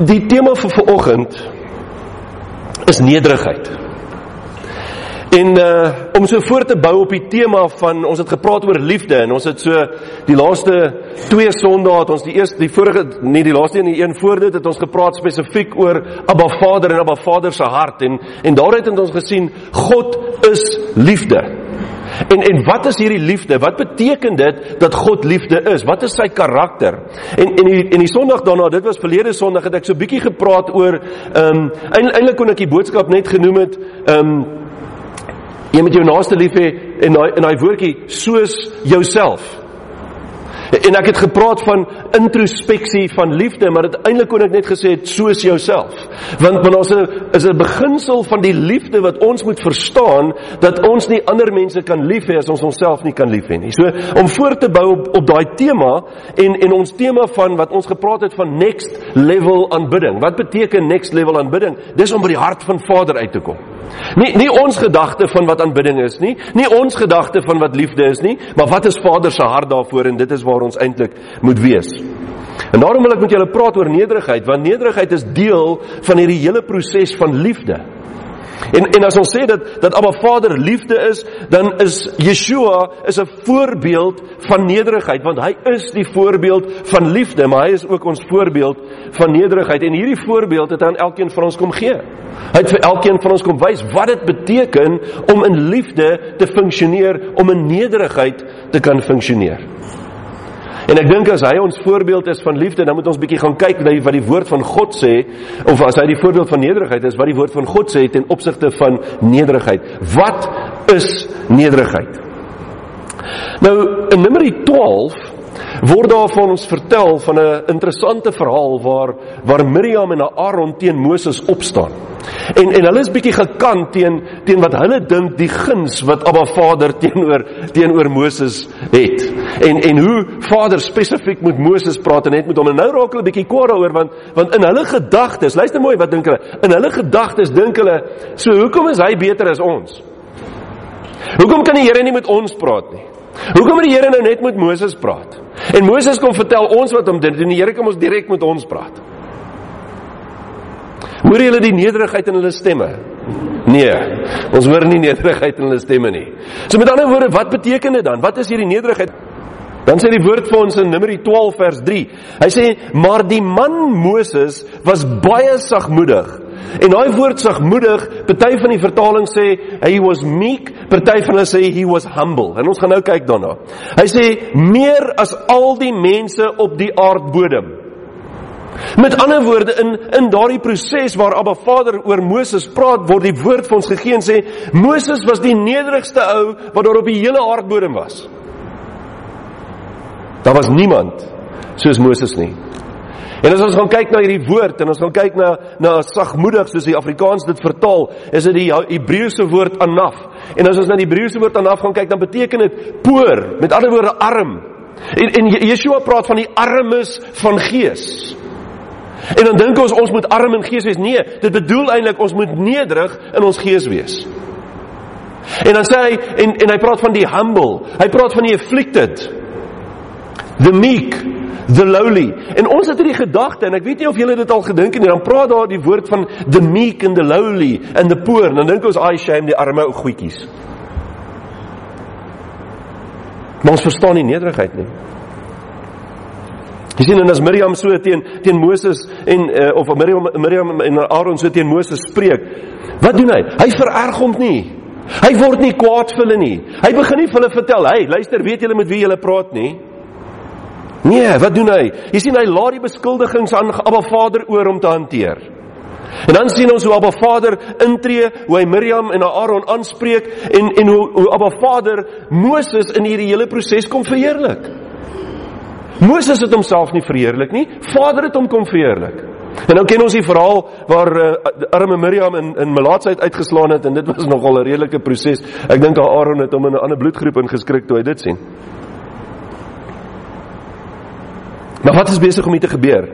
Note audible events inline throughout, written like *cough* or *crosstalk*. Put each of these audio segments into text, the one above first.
Die tema vir vanoggend is nederigheid. En uh om so voort te bou op die tema van ons het gepraat oor liefde en ons het so die laaste twee Sondae het ons die eerste die vorige nie die laaste een die een voor dit het ons gepraat spesifiek oor Abba Vader en Abba Vader se hart en en daar het ons gesien God is liefde. En en wat is hierdie liefde? Wat beteken dit dat God liefde is? Wat is sy karakter? En en die en die Sondag daarna, dit was verlede Sondag het ek so bietjie gepraat oor ehm um, eintlik kon ek die boodskap net genoem het ehm um, jy moet jou naaste lief hê en daai in daai woordjie soos jouself. En ek het gepraat van introspeksie van liefde, maar dit eintlik kon ek net gesê het soos jouself. Want want ons is 'n beginsel van die liefde wat ons moet verstaan dat ons nie ander mense kan lief hê as ons onsself nie kan lief hê nie. So om voort te bou op op daai tema en en ons tema van wat ons gepraat het van next level aanbidding. Wat beteken next level aanbidding? Dis om by die hart van Vader uit te kom. Nie nie ons gedagte van wat aanbidding is nie, nie ons gedagte van wat liefde is nie, maar wat is Vader se hart daarvoor en dit is waar ons eintlik moet wees. En daarom wil ek met julle praat oor nederigheid, want nederigheid is deel van hierdie hele proses van liefde. En en as ons sê dat dat Abba Vader liefde is, dan is Yeshua is 'n voorbeeld van nederigheid want hy is die voorbeeld van liefde, maar hy is ook ons voorbeeld van nederigheid en hierdie voorbeeld het aan elkeen van ons kom gee. Hy het vir elkeen van ons kom wys wat dit beteken om in liefde te funksioneer, om in nederigheid te kan funksioneer. En ek dink as hy ons voorbeeld is van liefde, dan moet ons bietjie gaan kyk na wat die woord van God sê of as hy die voorbeeld van nederigheid is, wat die woord van God sê ten opsigte van nederigheid. Wat is nederigheid? Nou in Numeri 12 word daar van ons vertel van 'n interessante verhaal waar waar Miriam en Aaron teen Moses opstaan. En en hulle is bietjie gekant teen teen wat hulle dink die guns wat Abba Vader teenoor teenoor Moses het. En en hoe Vader spesifiek met Moses praat en net met hom. En nou raak hulle bietjie kwaad daaroor want want in hulle gedagtes, luister mooi wat dink hulle? In hulle gedagtes dink hulle, so hoekom is hy beter as ons? Hoekom kan die Here nie met ons praat nie? Hoekom het die Here nou net met Moses praat? En Moses kom vertel ons wat om dit doen. Die Here kom ons direk met ons praat. Hoor julle die nederigheid in hulle stemme? Nee, ons hoor nie nederigheid in hulle stemme nie. So met ander woorde, wat beteken dit dan? Wat is hierdie nederigheid? Dan sê die woord vir ons in Numeri 12 vers 3. Hy sê: "Maar die man Moses was baie sagmoedig." En daai woord sagmoedig, party van die vertalings sê he was meek, party van hulle sê he was humble. En ons gaan nou kyk daarna. Hy sê meer as al die mense op die aardbodem. Met ander woorde in in daardie proses waar Abba Vader oor Moses praat, word die woord vir ons gegee en sê Moses was die nederigste ou wat daar op die hele aardbodem was. Daar was niemand soos Moses nie. En as ons gaan kyk na hierdie woord en ons gaan kyk na na sagmoedig soos die Afrikaans dit vertaal, is dit die Hebreëse woord anaf. En as ons na die Hebreëse woord anaf gaan kyk, dan beteken dit poor, met ander woorde arm. En en Yeshua praat van die armes van gees. En dan dink ons ons moet arm in gees wees. Nee, dit bedoel eintlik ons moet nederig in ons gees wees. En dan sê hy en en hy praat van die humble. Hy praat van die afflicted. The meek, the lowly. En ons het hierdie gedagte en ek weet nie of julle dit al gedink het nie, dan praat daar die woord van the meek and the lowly and the poor. Dan dink ons I shame die arme ou goetjies. Maar ons verstaan nie nederigheid nie. Jy sien en as Miriam so teen teen Moses en uh, of Miriam Miriam en Aaron so teen Moses spreek, wat doen hy? Hy vererg hom nie. Hy word nie kwaad vir hulle nie. Hy begin nie vir hulle vertel, "Hey, luister, weet julle met wie julle praat nie?" Nee, wat doen hy? Jy sien hy laat die beskuldigings aan Abba Vader oor om te hanteer. En dan sien ons hoe Abba Vader intree, hoe hy Miriam en Aaron aanspreek en en hoe hoe Abba Vader Moses in hierdie hele proses kom verheerlik. Moses het homself nie verheerlik nie, Vader het hom kom verheerlik. En nou ken ons die verhaal waar uh, arme Miriam in in melaatsheid uitgeslaan het en dit was nogal 'n redelike proses. Ek dink Aaron het hom in 'n ander bloedgroep ingeskrik toe hy dit sien. Maar wat is besig om hier te gebeur?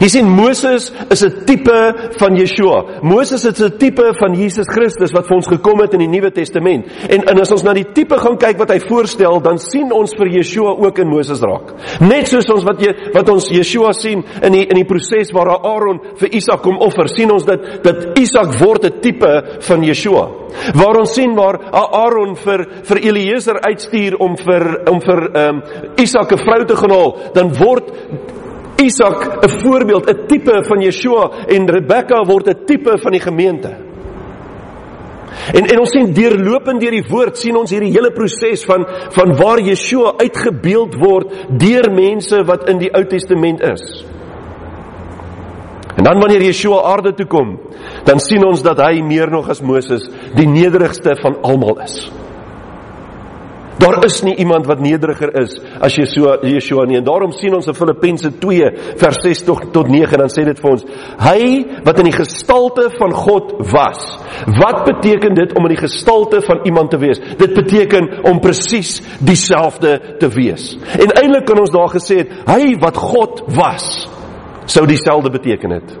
Jy sien Moses is 'n tipe van Yeshua. Moses is 'n tipe van Jesus Christus wat vir ons gekom het in die Nuwe Testament. En, en as ons na die tipe gaan kyk wat hy voorstel, dan sien ons vir Yeshua ook in Moses raak. Net soos ons wat jy, wat ons Yeshua sien in die in die proses waar Aaron vir Isak kom offer, sien ons dat dat Isak word 'n tipe van Yeshua. Waar ons sien waar Aaron vir vir Eliezer uitstuur om vir om vir ehm um, Isak 'n vrou te gaan haal, dan word Isak 'n voorbeeld, 'n tipe van Yeshua en Rebekka word 'n tipe van die gemeente. En en ons sien deurlopend deur die woord sien ons hierdie hele proses van van waar Yeshua uitgebeeld word deur mense wat in die Ou Testament is. En dan wanneer Yeshua aarde toe kom, dan sien ons dat hy meer nog as Moses die nederigste van almal is. Daar is nie iemand wat nederiger is as Yeshua Yeshua nie. En daarom sien ons in Filippense 2 vers 6 tot tot 9 dan sê dit vir ons: Hy wat in die gestalte van God was. Wat beteken dit om in die gestalte van iemand te wees? Dit beteken om presies dieselfde te wees. En eintlik kan ons daar gesê het, hy wat God was, sou dieselfde beteken het.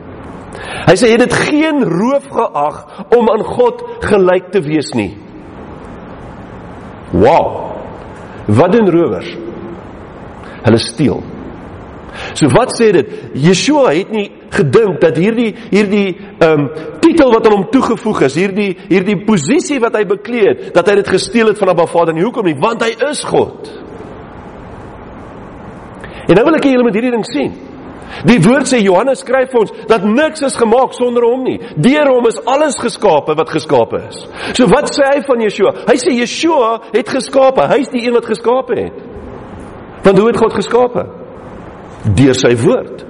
Hy sê hy het dit geen roof geag om aan God gelyk te wees nie. Wow. Wat doen rowers? Hulle steel. So wat sê dit? Yeshua het nie gedink dat hierdie hierdie ehm um, titel wat aan hom toegevoeg is, hierdie hierdie posisie wat hy bekleed het, dat hy dit gesteel het van Abba Vader nie. Hoekom nie? Want hy is God. En nou wil ek hê julle moet hierdie ding sien. Die woord sê Johannes skryf vir ons dat niks is gemaak sonder hom nie. Deur hom is alles geskape wat geskape is. So wat sê hy van Yeshua? Hy sê Yeshua het geskape. Hy's die een wat geskape het. Want hoe het God geskape? Deur sy woord.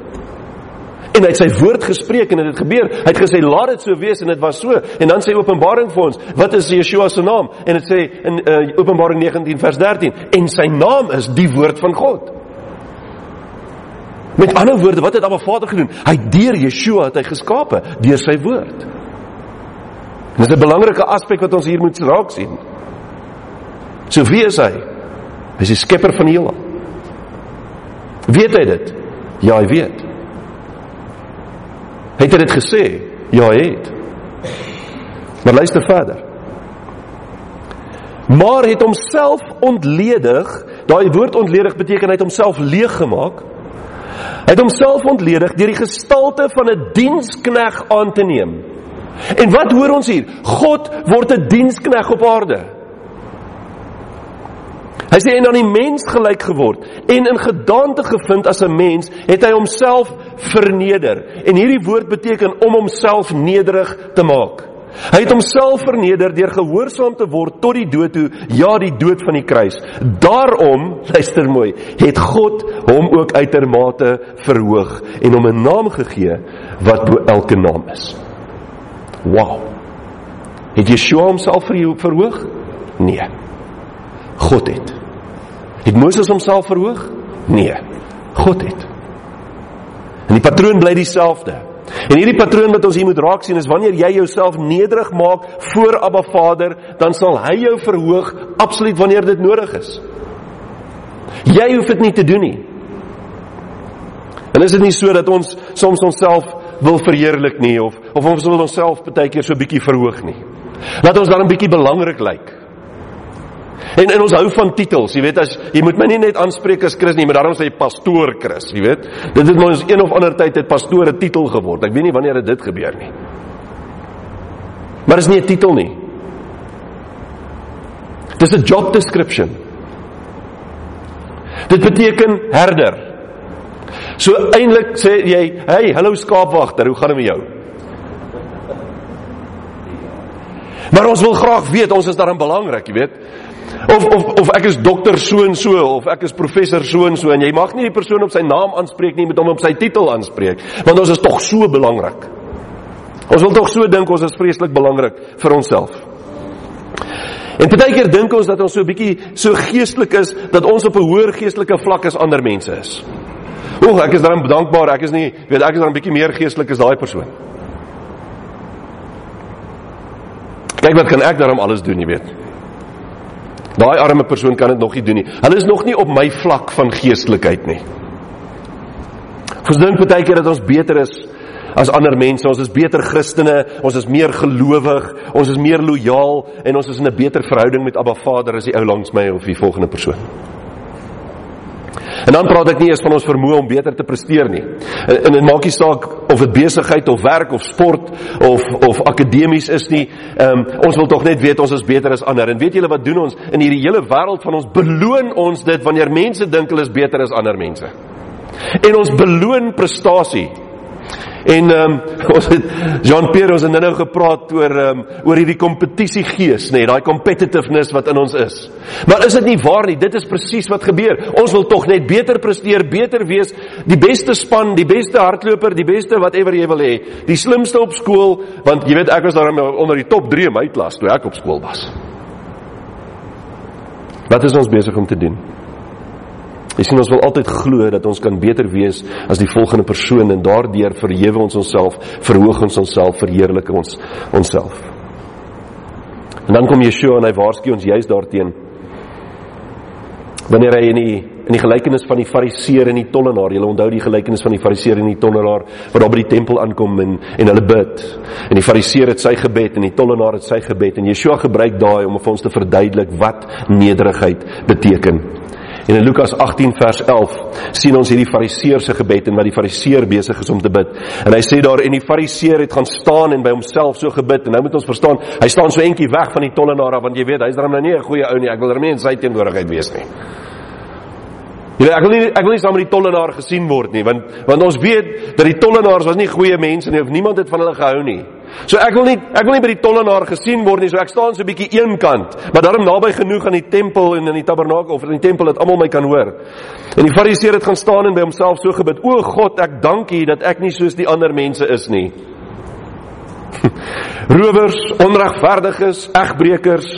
En hy het sy woord gespreek en dit het gebeur. Hy het gesê laat dit so wees en dit was so. En dan sê Openbaring vir ons, wat is Yeshua se naam? En dit sê in uh, Openbaring 19 vers 13 en sy naam is die woord van God. Met ander woorde, wat het Abba Vader gedoen? Hy deur Yeshua het hy geskape deur sy woord. Dis 'n belangrike aspek wat ons hier moet raak sien. So wie is hy? Hy is die skepper van die heelal. Weet hy dit? Ja, hy weet. Het hy dit gesê? Ja, hy het. Maar luister verder. Maar het homself ontledig. Daai woord ontledig beteken hy het homself leeg gemaak Het homself ontledig deur die gestalte van 'n dienskneg aan te neem. En wat hoor ons hier? God word 'n dienskneg op aarde. Hy sê en aan die mens gelyk geword en in gedaante gevind as 'n mens, het hy homself verneder. En hierdie woord beteken om homself nederig te maak. Hy het homself verneder deur gehoorsaam te word tot die dood toe, ja, die dood van die kruis. Daarom, luister mooi, het God hom ook uitermate verhoog en hom 'n naam gegee wat bo elke naam is. Wow. Het Yeshua homself verhoog? Nee. God het. Het Moses homself verhoog? Nee. God het. En die patroon bly dieselfde. En hierdie patroon wat ons hier moet raak sien is wanneer jy jouself nederig maak voor Abba Vader, dan sal hy jou verhoog absoluut wanneer dit nodig is. Jy hoef dit nie te doen nie. En is dit nie so dat ons soms onsself wil verheerlik nie of of ons wil onsself baie keer so bietjie verhoog nie. Laat ons dan 'n bietjie belangrik lyk. Like. En en ons hou van titels, jy weet as jy moet my nie net aanspreek as Chris nie, maar daarom sê jy pastoor Chris, jy weet. Dit het ons een of ander tyd het pastoor 'n titel geword. Ek weet nie wanneer dit gebeur nie. Maar is nie 'n titel nie. Dis 'n job description. Dit beteken herder. So eintlik sê jy, "Hey, hallo skaapwagter, hoe gaan dit met jou?" Maar ons wil graag weet, ons is daarin belangrik, jy weet. Of of of ek is dokter so en so of ek is professor so en so en jy mag nie die persoon op sy naam aanspreek nie, moet hom op sy titel aanspreek, want ons is tog so belangrik. Ons wil tog so dink ons is vreeslik belangrik vir onsself. En baie keer dink ons dat ons so 'n bietjie so geestelik is dat ons op 'n hoër geestelike vlak as ander mense is. Oeg, ek is dan dankbaar, ek is nie, weet ek is 'n bietjie meer geestelik as daai persoon. Kyk wat kan ek daarom alles doen, jy weet. Daai arme persoon kan dit nog nie doen nie. Hulle is nog nie op my vlak van geestelikheid nie. Ons dink baie keer dat ons beter is as ander mense. Ons is beter Christene, ons is meer gelowig, ons is meer lojaal en ons is in 'n beter verhouding met Abba Vader as die ou langs my of die volgende persoon. En dan praat ek nie eers van ons vermoë om beter te presteer nie. En dit maak nie saak of dit besigheid of werk of sport of of akademies is nie. Ehm um, ons wil tog net weet ons is beter as ander. En weet julle wat doen ons in hierdie hele wêreld van ons beloon ons dit wanneer mense dink hulle is beter as ander mense. En ons beloon prestasie. En ehm um, *laughs* ons het Jean-Pierre ons het nou gepraat oor ehm um, oor hierdie kompetisie gees, nê, nee, daai competitiveness wat in ons is. Maar is dit nie waar nie? Dit is presies wat gebeur. Ons wil tog net beter presteer, beter wees, die beste span, die beste hardloper, die beste whatever jy wil hê, die slimste op skool, want jy weet ek was daar onder die top 3 in my klas toe ek op skool was. Wat is ons besig om te doen? Jy sien ons wil altyd glo dat ons kan beter wees as die volgende persoon en daardeur verhewe ons onsself, verhoog ons onsself, verheerlik ons onsself. En dan kom Yeshua en hy waarsku ons juis daarteenoor. Wanneer hy in die in die gelykenis van die fariseer en die tollenaar, jy onthou die gelykenis van die fariseer en die tollenaar wat daar by die tempel aankom en en hulle bid. En die fariseer het sy gebed en die tollenaar het sy gebed en Yeshua gebruik daai om vir ons te verduidelik wat nederigheid beteken. En in Lukas 18 vers 11 sien ons hierdie fariseer se gebed en wat die fariseer besig is om te bid. En hy sê daar en die fariseer het gaan staan en by homself so gebid en nou moet ons verstaan, hy staan so entjie weg van die tollenaar af want jy weet hy's dan nou nie 'n goeie ou nie. Ek wil hom nie in sy teenwoordigheid wees nie. Weet ek wil nie ek wil nie saam met die tollenaar gesien word nie want want ons weet dat die tollenaars was nie goeie mense nie of niemand het van hulle gehou nie. So ek wil nie ek wil nie by die tollenaar gesien word nie, so ek staan so 'n bietjie eenkant, maar daarom naby genoeg aan die tempel en in die tabernakel of in die tempel dat almal my kan hoor. En die fariseer het gaan staan en by homself so gebid: "O God, ek dank U dat ek nie soos die ander mense is nie." *laughs* Rowers, onregverdiges, egbreekers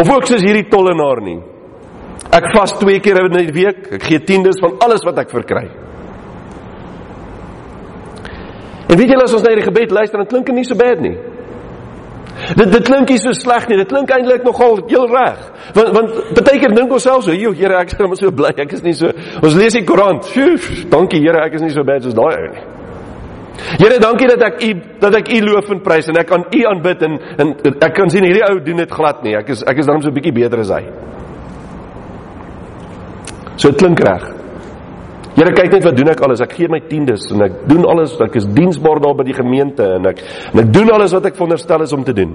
of ook soos hierdie tollenaar nie. Ek vas twee keer in 'n week, ek gee tiendes van alles wat ek verkry. En weet julle as ons na hierdie gebed luister, dan klink dit nie so bad nie. Dit dit klink nie so sleg nie. Dit klink eintlik nogal heel reg. Want want baie keer dink ons self so, "Jo, Here, ek is net so bly. Ek is nie so Ons lees die Koran. Dankie Here, ek is nie so bad soos daai ou nie." Here, dankie dat ek u dat ek u loof en prys en ek kan u aanbid en en ek kan sien hierdie ou doen dit glad nie. Ek is ek is dan so 'n bietjie beter as hy. So klink reg. Here kyk net wat doen ek alles. Ek gee my tiendes en ek doen alles. Ek is diensbaar daar by die gemeente en ek en ek doen alles wat ek veronderstel is om te doen.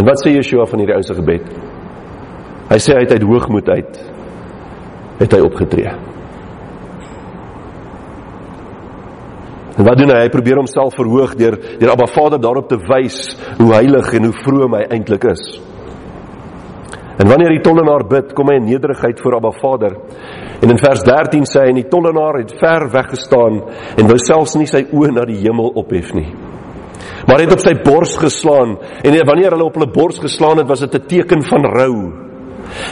En wat sê Yeshua van hierdie ou se gebed? Hy sê hy het uit hoogmoed uit het hy opgetree. En wat doen hy? Hy probeer homself verhoog deur deur Abba Vader daarop te wys hoe heilig en hoe vroom hy eintlik is. En wanneer die tollenaar bid, kom hy in nederigheid voor Abba Vader. En in vers 13 sê hy en die tollenaar het ver weggestaan en wou selfs nie sy oë na die hemel ophef nie. Maar het op sy bors geslaan en wanneer hulle op hulle bors geslaan het, was dit 'n teken van rou.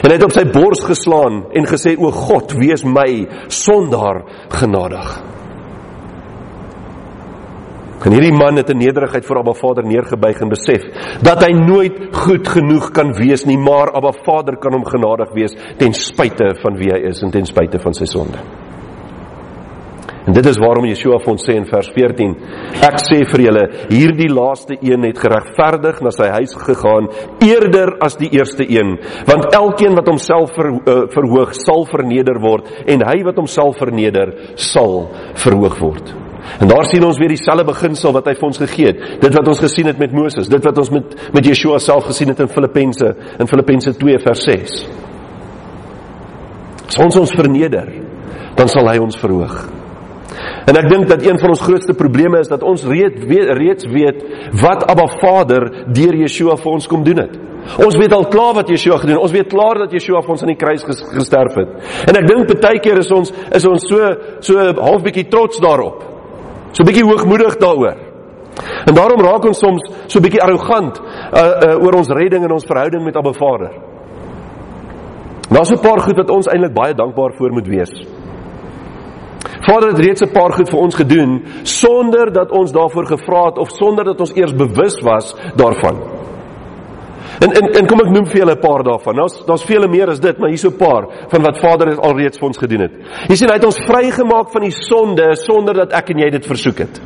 En hy het op sy bors geslaan en gesê o God, wees my sondaar genadig. En hierdie man het in nederigheid voor Abba Vader neergebuig en besef dat hy nooit goed genoeg kan wees nie, maar Abba Vader kan hom genadig wees ten spyte van wie hy is en ten spyte van sy sonde. En dit is waarom Yeshua vir ons sê in vers 14: Ek sê vir julle, hierdie laaste een het geregverdig na sy huis gegaan eerder as die eerste een, want elkeen wat homself ver, uh, verhoog, sal verneder word en hy wat homself verneder, sal verhoog word. En daar sien ons weer dieselfde beginsel wat hy vir ons gegee het. Dit wat ons gesien het met Moses, dit wat ons met met Yeshua self gesien het in Filippense in Filippense 2 vers 6. As ons ons verneder, dan sal hy ons verhoog. En ek dink dat een van ons grootste probleme is dat ons reeds weet, reeds weet wat Abba Vader deur Yeshua vir ons kom doen het. Ons weet al klaar wat Yeshua gedoen het. Ons weet klaar dat Yeshua vir ons aan die kruis gesterf het. En ek dink baie keer is ons is ons so so half bietjie trots daarop. So 'n bietjie hoogmoedig daaroor. En daarom raak ons soms so 'n bietjie arrogant uh, uh oor ons redding en ons verhouding met Abba Vader. Daar's 'n paar goed wat ons eintlik baie dankbaar voor moet wees. Vader het reeds 'n paar goed vir ons gedoen sonder dat ons daarvoor gevra het of sonder dat ons eers bewus was daarvan. En en en kom ek noem vir julle 'n paar daarvan. Daar's daar's vele meer as dit, maar hier's so 'n paar van wat Vader het alreeds vir ons gedoen het. Jy sien hy het ons vrygemaak van die sonde sonder dat ek en jy dit versoek het.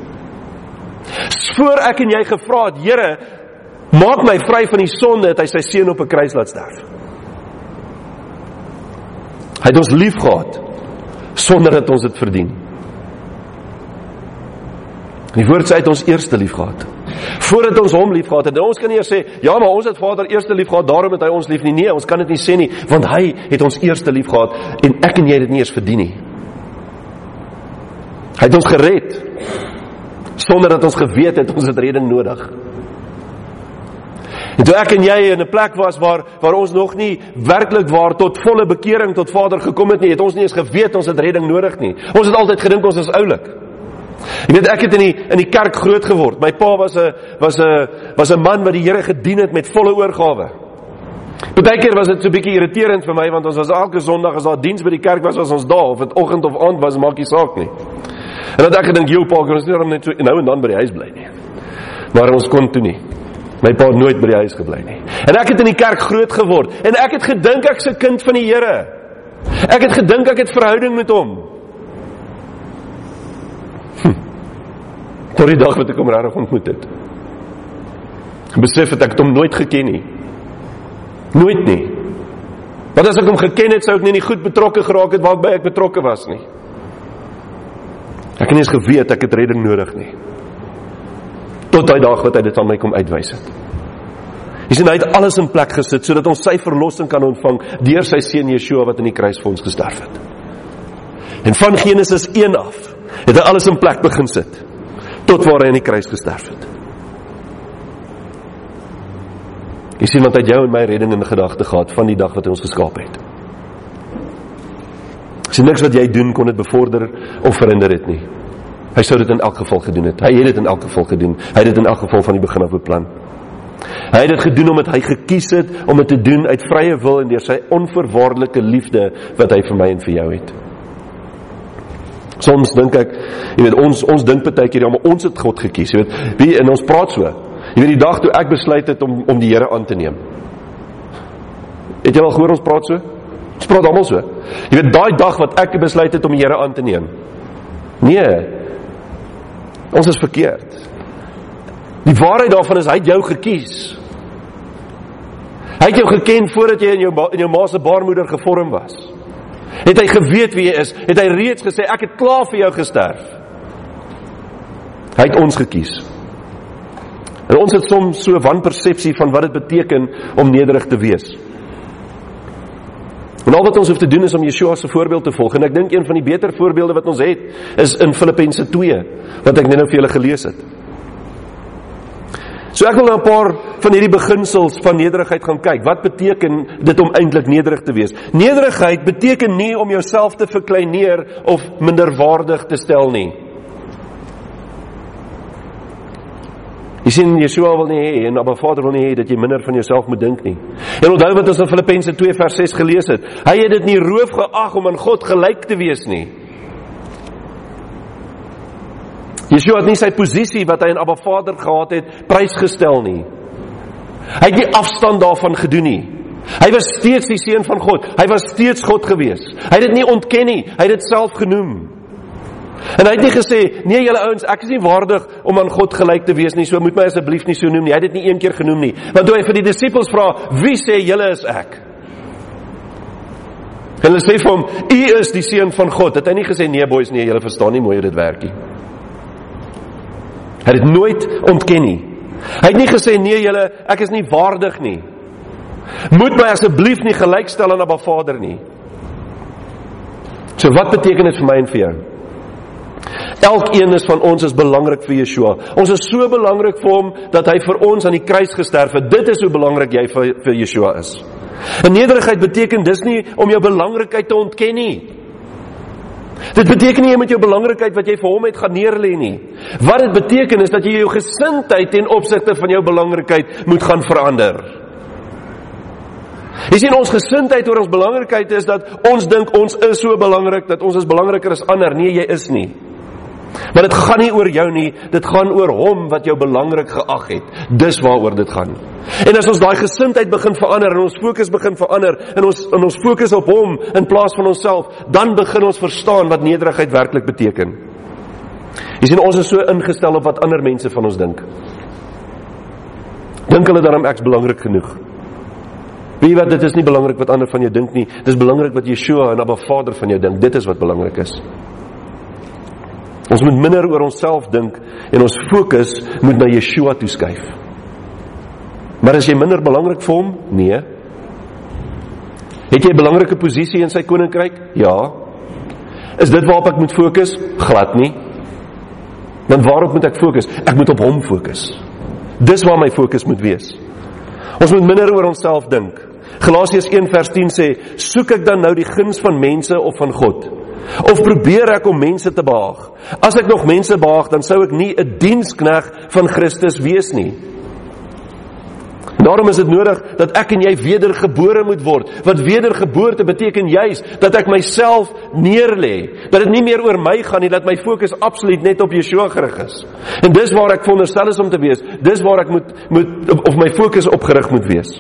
Voor ek en jy gevra het, Here, maak my vry van die sonde, het hy sy seun op 'n kruis laat sterf. Hy het ons liefgehad sonder dat ons dit verdien. Die woord sê hy het ons eerste liefgehad. Voordat ons hom liefgehad het, ons kan nie eers sê ja, maar ons het Vader eerste liefgehad, daarom het hy ons lief nie. Nee, ons kan dit nie sê nie, want hy het ons eerste liefgehad en ek en jy het dit nie eers verdien nie. Hy het ons gered sonder dat ons geweet het ons het redding nodig. En toe ek en jy in 'n plek was waar waar ons nog nie werklik waar tot volle bekering tot Vader gekom het nie, het ons nie eens geweet ons het redding nodig nie. Ons het altyd gedink ons is oulik. Jy weet ek het in die in die kerk groot geword. My pa was 'n was 'n was 'n man wat die Here gedien het met volle oorgawe. Partykeer was dit so 'n bietjie irriterend vir my want ons was elke Sondag as daar diens by die kerk was, was ons daar of dit oggend of aand was, maak nie saak nie. En dan ek gedink, "Jou pa, ons nie net so nou en dan by die huis bly nie." Maar ons kon toe nie. My pa het nooit by die huis gebly nie. En ek het in die kerk groot geword en ek het gedink ek's 'n kind van die Here. Ek het gedink ek het verhouding met hom. Tot die dag wat ek hom regtig ontmoet het. Besef het ek hom nooit geken nie. Nooit nie. Want as ek hom geken het, sou ek nie nie goed betrokke geraak het waarby ek betrokke was nie. Ek het nie eens geweet ek het redding nodig nie tot daai dag wat hy dit aan my kom uitwys het. Hy sê hy het alles in plek gesit sodat ons sy verlossing kan ontvang deur sy seun Yeshua wat in die kruis vir ons gesterf het. En van Genesis 1 af het hy alles in plek begin sit tot waar hy in die kruis gesterf het. Jy sien want hy jou en my redding in gedagte gehad van die dag wat hy ons geskaap het. Sien niks wat jy doen kon dit bevorder of verhinder het nie. Hy sou dit in elk geval gedoen het. Hy het dit in elk geval gedoen. Hy het dit in elk geval van die begin af beplan. Hy het dit gedoen omdat hy gekies het om dit te doen uit vrye wil en deur sy onverwaardelike liefde wat hy vir my en vir jou het. Soms dink ek, jy weet ons ons dink baie keer ja, maar ons het God gekies, jy weet. Wie in ons praat so. Jy weet die dag toe ek besluit het om om die Here aan te neem. Het jy al gehoor ons praat so? Ons praat almal so. Jy weet daai dag wat ek besluit het om die Here aan te neem. Nee, Ons is verkeerd. Die waarheid daarvan is hy het jou gekies. Hy het jou geken voordat jy in jou in jou ma se baarmoeder gevorm was. Het hy geweet wie jy is, het hy reeds gesê ek het klaar vir jou gesterf. Hy het ons gekies. En ons het soms so wanpersepsie van wat dit beteken om nederig te wees. En al wat ons hoef te doen is om Yeshua se voorbeeld te volg. En ek dink een van die beter voorbeelde wat ons het is in Filippense 2 wat ek net nou vir julle gelees het. So ek wil nou 'n paar van hierdie beginsels van nederigheid gaan kyk. Wat beteken dit om eintlik nederig te wees? Nederigheid beteken nie om jouself te verkleineer of minderwaardig te stel nie. Jy sien Yeshua wil nie hê en Abba Vader wil nie hê dat jy minder van jouself moet dink nie. En onthou wat ons in Filippense 2 vers 6 gelees het. Hy het dit nie roof geag om aan God gelyk te wees nie. Yeshua het nie sy posisie wat hy in Abba Vader gehad het prysgestel nie. Hy het nie afstand daarvan gedoen nie. Hy was steeds die seun van God. Hy was steeds God gewees. Hy het dit nie ontken nie. Hy het dit self genoem. En hy het nie gesê, nee julle ouens, ek is nie waardig om aan God gelyk te wees nie, so moet my asseblief nie so noem nie. Hy het dit nie een keer genoem nie. Want toe hy vir die disippels vra, wie sê julle is ek? En hulle sê vir hom, u is die seun van God. Het hy nie gesê nee boys nee, julle verstaan nie mooi hoe dit werk nie. Hy het dit nooit ontken nie. Hy het nie gesê nee julle, ek is nie waardig nie. Moet my asseblief nie gelykstel aan Abba Vader nie. So wat beteken dit vir my en vir jou? Elkeen is van ons is belangrik vir Yeshua. Ons is so belangrik vir hom dat hy vir ons aan die kruis gesterf het. Dit is hoe belangrik jy vir vir Yeshua is. En nederigheid beteken dis nie om jou belangrikheid te ontken nie. Dit beteken nie jy moet jou belangrikheid wat jy vir hom het gaan neerlê nie. Wat dit beteken is dat jy jou gesindheid ten opsigte van jou belangrikheid moet gaan verander. Jy sien ons gesindheid oor ons belangrikheid is dat ons dink ons is so belangrik dat ons is belangriker as ander. Nee, jy is nie. Maar dit gaan nie oor jou nie, dit gaan oor hom wat jou belangrik geag het. Dis waaroor dit gaan. En as ons daai gesindheid begin verander en ons fokus begin verander en ons en ons fokus op hom in plaas van onsself, dan begin ons verstaan wat nederigheid werklik beteken. Jy sien ons is so ingestel op wat ander mense van ons dink. Dink hulle daarom ek's belangrik genoeg? Wie weet dit is nie belangrik wat ander van jou dink nie. Dis belangrik wat Yeshua en Abba Vader van jou dink. Dit is wat belangrik is. Ons moet minder oor onsself dink en ons fokus moet na Yeshua toeskuif. Maar as jy minder belangrik vir hom? Nee. Het jy 'n belangrike posisie in sy koninkryk? Ja. Is dit waarop ek moet fokus? Glad nie. Dan waarop moet ek fokus? Ek moet op hom fokus. Dis waar my fokus moet wees. Ons moet minder oor onsself dink. Galasiërs 1 vers 10 sê: "Soek ek dan nou die guns van mense of van God? Of probeer ek om mense te behaag? As ek nog mense behaag, dan sou ek nie 'n dienskneg van Christus wees nie." Daarom is dit nodig dat ek en jy wedergebore moet word. Wat wedergeboorte beteken juis dat ek myself neerlê. Dat dit nie meer oor my gaan nie, dat my fokus absoluut net op Yeshua gerig is. En dis waar ek veronderstel is om te wees. Dis waar ek moet moet of my fokus opgerig moet wees.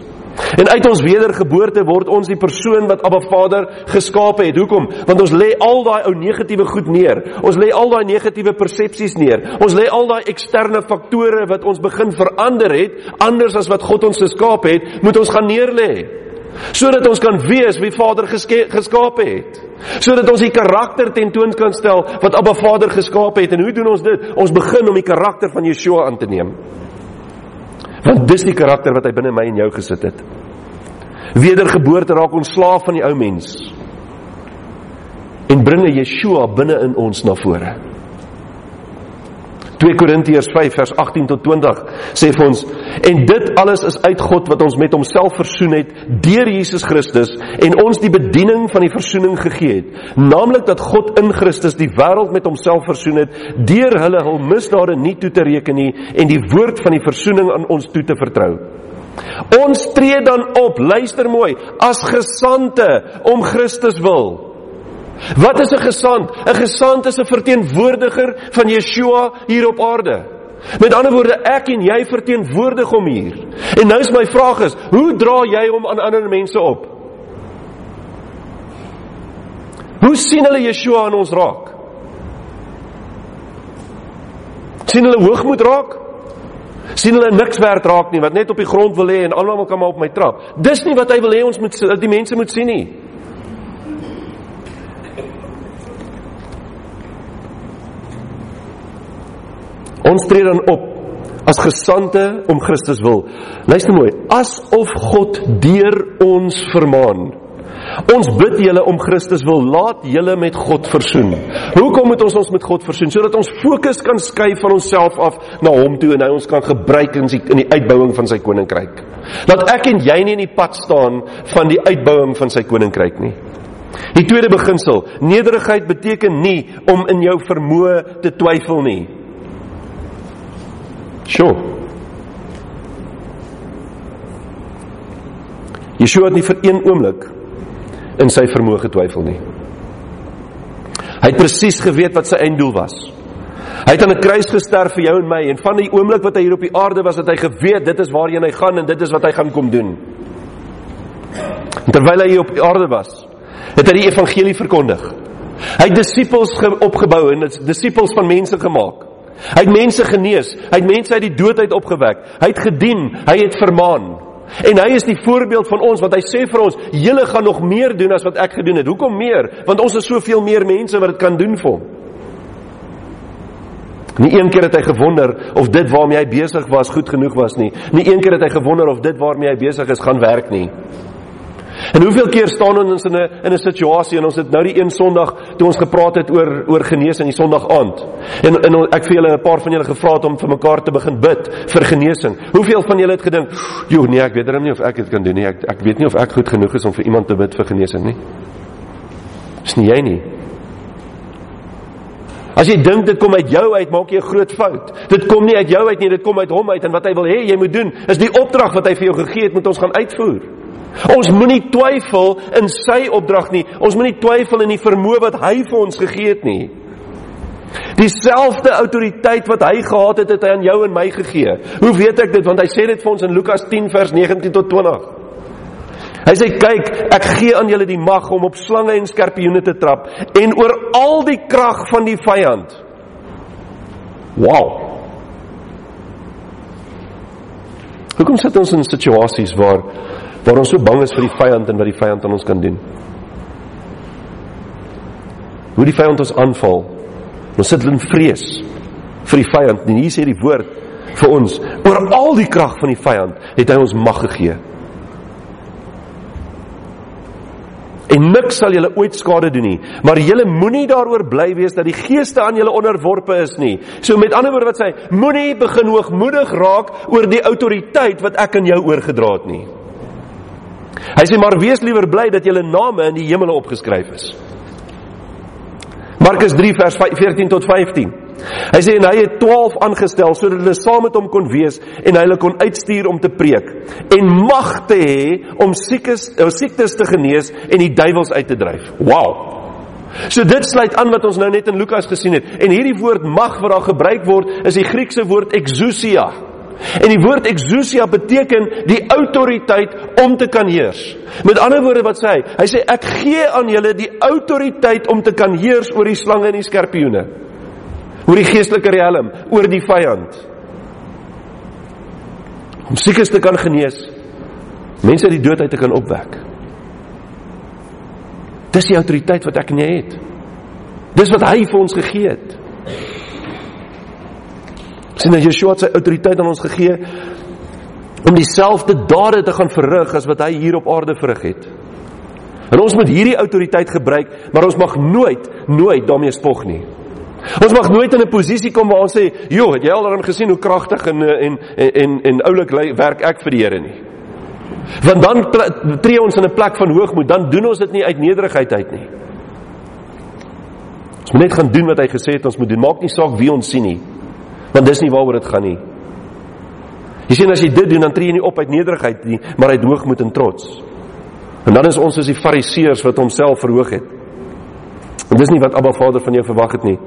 En uit ons wedergeboorte word ons die persoon wat Abba Vader geskape het. Hoekom? Want ons lê al daai ou negatiewe goed neer. Ons lê al daai negatiewe persepsies neer. Ons lê al daai eksterne faktore wat ons begin verander het, anders as wat God ons geskaap het, moet ons gaan neerlê. Sodat ons kan wees wie Vader geskaap het. Sodat ons die karakter tentoon kan stel wat Abba Vader geskaap het. En hoe doen ons dit? Ons begin om die karakter van Yeshua aan te neem. Want dis die karakter wat hy binne my en jou gesit het. Wedergeboorte raak ons slaaf van die ou mens. En bringe Yeshua binne in ons na vore. 2 Korintiërs 5 vers 18 tot 20 sê vir ons en dit alles is uit God wat ons met homself versoen het deur Jesus Christus en ons die bediening van die versoening gegee het. Naamlik dat God in Christus die wêreld met homself versoen het deur hulle hul misdade nie toe te reken nie en die woord van die versoening aan ons toe te vertrou. Ons tree dan op luister mooi as gesande om Christus wil Wat is 'n gesant? 'n Gesant is 'n verteenwoordiger van Yeshua hier op aarde. Met ander woorde, ek en jy verteenwoordig hom hier. En nou is my vraag is, hoe dra jy hom aan ander mense op? Hoe sien hulle Yeshua aan ons raak? sien hulle hoogmoed raak? sien hulle niks werd raak nie wat net op die grond wil lê en almal kan maar op my trap. Dis nie wat hy wil hê ons moet die mense moet sien nie. Ons tree dan op as gesande om Christus wil. Luister mooi, asof God deur ons vermaan. Ons bid julle om Christus wil, laat julle met God versoen. Hoekom moet ons ons met God versoen? Sodat ons fokus kan skuif van onsself af na hom toe en hy ons kan gebruik in die, in die uitbouing van sy koninkryk. Laat ek en jy nie in die pad staan van die uitbouing van sy koninkryk nie. Die tweede beginsel, nederigheid beteken nie om in jou vermoë te twyfel nie. Sjoe. Yeshua het nie vir een oomblik in sy vermoë getwyfel nie. Hy het presies geweet wat sy einddoel was. Hy het aan 'n kruis gesterf vir jou en my en van die oomblik wat hy hier op die aarde was, het hy geweet dit is waarheen hy gaan en dit is wat hy gaan kom doen. En terwyl hy hier op die aarde was, het hy die evangelie verkondig. Hy het disippels opgebou en disippels van mense gemaak. Hy het mense genees, hy het mense uit die dood uit opgewek. Hy het gedien, hy het vermaan. En hy is die voorbeeld van ons want hy sê vir ons, julle gaan nog meer doen as wat ek gedoen het. Hoekom meer? Want ons is soveel meer mense wat dit kan doen vir hom. Nie een keer het hy gewonder of dit waarmee hy besig was goed genoeg was nie. Nie een keer het hy gewonder of dit waarmee hy besig is gaan werk nie. En hoeveel keer staan ons in 'n in 'n situasie en ons het nou die een Sondag toe ons gepraat het oor oor genesing die Sondag aand. En en ek vir julle 'n paar van julle gevra het om vir mekaar te begin bid vir genesing. Hoeveel van julle het gedink, "Jo, nee, ek weet darem nie of ek dit kan doen nie. Ek ek weet nie of ek goed genoeg is om vir iemand te bid vir genesing nie." Dis nie jy nie. As jy dink dit kom uit jou uit, maak jy 'n groot fout. Dit kom nie uit jou uit nie, dit kom uit hom uit en wat hy wil hê jy moet doen, is die opdrag wat hy vir jou gegee het, moet ons gaan uitvoer. Ons moenie twyfel in sy opdrag nie. Ons moenie twyfel in die vermoë wat hy vir ons gegee het nie. Dieselfde autoriteit wat hy gehad het, het hy aan jou en my gegee. Hoe weet ek dit? Want hy sê dit vir ons in Lukas 10 vers 19 tot 20. Hy sê kyk, ek gee aan julle die mag om op slange en skorpioene te trap en oor al die krag van die vyand. Wow. Hoekom sit ons in situasies waar waar ons so bang is vir die vyand en wat die vyand aan ons kan doen? Hoe die vyand ons aanval. Ons sit in vrees vir die vyand. En hier sê die woord vir ons, oor al die krag van die vyand het hy ons mag gegee. En niks sal julle ooit skade doen nie, maar julle moenie daaroor bly wees dat die geeste aan julle onderworpe is nie. So met ander woorde wat sê, moenie begin hoogmoedig raak oor die autoriteit wat ek aan jou oorgedra het nie. Hy sê maar wees liewer bly dat julle name in die hemele opgeskryf is. Markus 3 vers 14 tot 15. Hy sê en hy het 12 aangestel sodat hulle saam met hom kon wees en hulle kon uitstuur om te preek en mag te hê om siekes eh, siektes te genees en die duiwels uit te dryf. Wow. So dit sluit aan wat ons nou net in Lukas gesien het. En hierdie woord mag wat daar gebruik word is die Griekse woord exousia. En die woord exousia beteken die autoriteit om te kan heers. Met ander woorde wat sê hy? Hy sê ek gee aan julle die autoriteit om te kan heers oor die slange en die skorpioene. Oor die geestelike riem, oor die vyand. Om siekes te kan genees, mense uit die dood uit te kan opwek. Dis die autoriteit wat ek en jy het. Dis wat hy vir ons gegee het sien dat Yeshua sy autoriteit aan ons gegee om dieselfde dade te gaan verrig as wat hy hier op aarde verrig het. En ons moet hierdie autoriteit gebruik, maar ons mag nooit nooit daarmee spog nie. Ons mag nooit in 'n posisie kom waar ons sê, "Jo, het jy al dan gesien hoe kragtig en en en en, en oulik werk ek vir die Here nie?" Want dan tree ons in 'n plek van hoogmoed, dan doen ons dit nie uit nederigheid uit nie. Ons moet net gaan doen wat hy gesê het ons moet doen. Maak nie saak wie ons sien nie. Want dis nie waaroor dit gaan nie. Jy sien as jy dit doen dan tree jy nie op uit nederigheid nie, maar uit hoogmoed en trots. En dan is ons soos die fariseërs wat homself verhoog het. En dis nie wat Abba Vader van jou verwag het nie.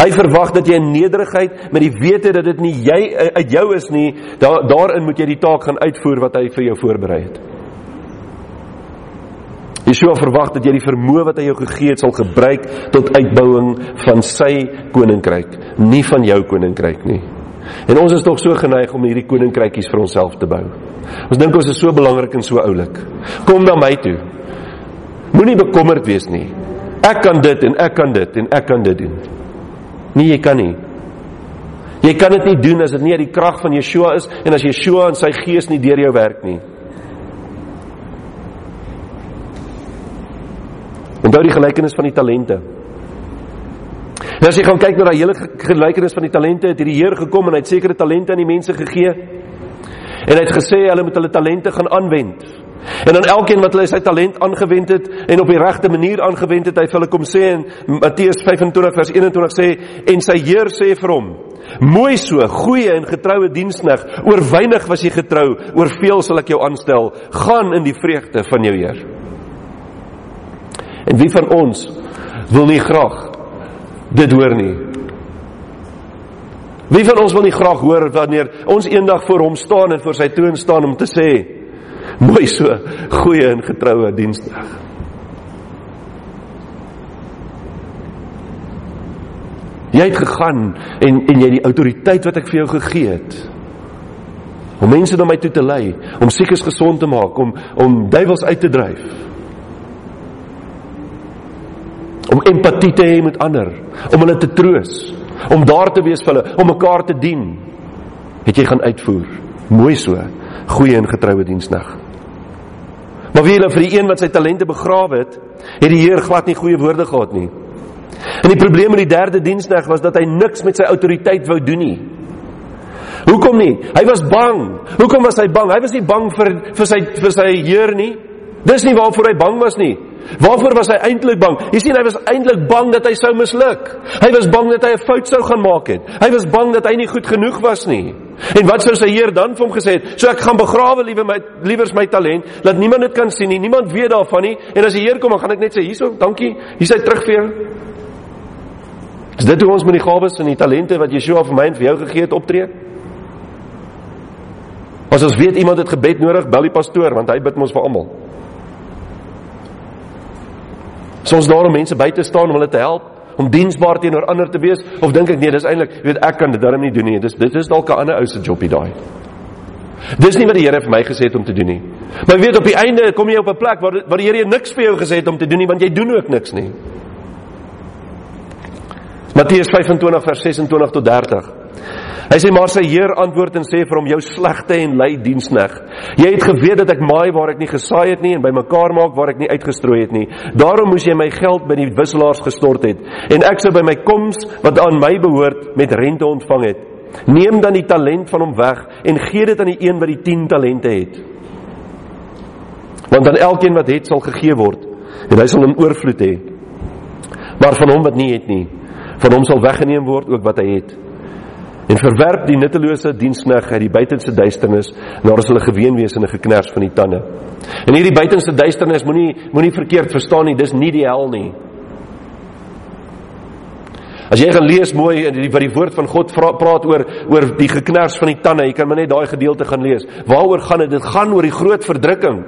Hy verwag dat jy in nederigheid met die wete dat dit nie jy uit jou is nie, daar daarin moet jy die taak gaan uitvoer wat hy vir jou voorberei het. Yeshua verwag dat jy die vermoë wat hy jou gegee het sal gebruik tot uitbouing van sy koninkryk, nie van jou koninkryk nie. En ons is tog so geneig om hierdie koninkrykies vir onsself te bou. Ons dink ons is so belangrik en so oulik. Kom na my toe. Moenie bekommerd wees nie. Ek kan dit en ek kan dit en ek kan dit doen. Nee, jy kan nie. Jy kan dit nie doen as dit nie uit die krag van Yeshua is en as Yeshua en sy gees nie deur jou werk nie. Onthou die gelykenis van die talente. En as jy gaan kyk na daai hele gelykenis van die talente, het hierdie Heer gekom en hy het sekere talente aan die mense gegee. En hy het gesê hulle moet hulle talente gaan aanwend. En dan elkeen wat hulle sy talent aangewend het en op die regte manier aangewend het, hy vir hulle kom sê in Matteus 25 vers 21 sê en sy Heer sê vir hom: Mooi so, goeie en getroue dienskneg. Oor weinig was jy getrou, oor veel sal ek jou aanstel. Gaan in die vreugde van jou Heer. En wie van ons wil nie graag dit hoor nie? Wie van ons wil nie graag hoor wanneer ons eendag voor hom staan en voor sy troon staan om te sê mooi so goeie en getroue diensdag. Jy het gegaan en en jy die autoriteit wat ek vir jou gegee het om mense na my toe te lei, om siekes gesond te maak, om om duiwels uit te dryf. Om empatie te hê met ander, om hulle te troos, om daar te wees vir hulle, om mekaar te dien, het jy gaan uitvoer. Mooi so, goeie en getroue diensnag. Maar wie hulle vir die een wat sy talente begrawe het, het die Heer glad nie goeie woorde gehad nie. En die probleem met die derde diensnag was dat hy niks met sy autoriteit wou doen nie. Hoekom nie? Hy was bang. Hoekom was hy bang? Hy was nie bang vir vir sy vir sy Heer nie. Dis nie waarvoor hy bang was nie. Waarvoor was hy eintlik bang? Jy sien hy was eintlik bang dat hy sou misluk. Hy was bang dat hy 'n fout sou gaan maak het. Hy was bang dat hy nie goed genoeg was nie. En wat sou sy Heer dan vir hom gesê het? So ek gaan begrawe liewe my liewers my talent, laat niemand dit kan sien nie. Niemand weet daarvan nie. En as die Heer kom, dan gaan ek net sê hierso, dankie. Hier is hy terug vir jou. Is dit hoe ons met die gawes en die talente wat Yeshua vir my en vir jou gegee het optree? As ons weet iemand het gebed nodig, bel die pastoor want hy bid mos vir almal. Soms daar om mense by te staan om hulle te help, om diensbaar teenoor ander te wees of dink ek nee, dis eintlik, weet ek kan dit darm nie doen nie. Dis dit is dalk 'n ander ou se jobie daai. Dis nie wat die Here vir my gesê het om te doen nie. Maar weet op die einde kom jy op 'n plek waar waar die Here niks vir jou gesê het om te doen nie want jy doen ook niks nie. Matteus 25 vers 26 tot 30. Hy sê maar sy Heer antwoord en sê vir hom jou slegte en lui dienskneg. Jy het geweet dat ek maai waar ek nie gesaai het nie en bymekaar maak waar ek nie uitgestrooi het nie. Daarom moes jy my geld by die wisselaars gestort het en ek sou by my koms wat aan my behoort met rente ontvang het. Neem dan die talent van hom weg en gee dit aan die een wat die 10 talente het. Want aan elkeen wat het sal gegee word en hy sal 'n oorvloed hê. Maar van hom wat nie het nie, van hom sal weggeneem word ook wat hy het en verwerp die nuttelose dienskneg uit die buitenste duisternis is hulle geween wees in 'n geknars van die tande. En hierdie buitenste duisternis moenie moenie verkeerd verstaan nie, dis nie die hel nie. As jy gaan lees mooi in die wat die woord van God vra, praat oor oor die geknars van die tande, jy kan maar net daai gedeelte gaan lees. Waaroor gaan dit? Dit gaan oor die groot verdrukking.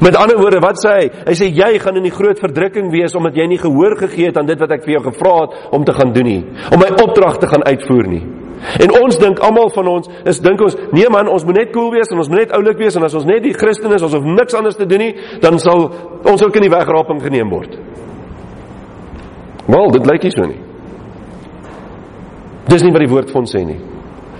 Met ander woorde, wat sê hy? Hy sê jy gaan in die groot verdrukking wees omdat jy nie gehoor gegee het aan dit wat ek vir jou gevra het om te gaan doen nie, om my opdrag te gaan uitvoer nie. En ons dink almal van ons is dink ons nee man ons moet net cool wees en ons moet net oulik wees en as ons net die Christen is ons hoef niks anders te doen nie dan sal ons ook in die wegraping geneem word. Wel, dit lyk nie so nie. Dis nie wat die woord vir ons sê nie.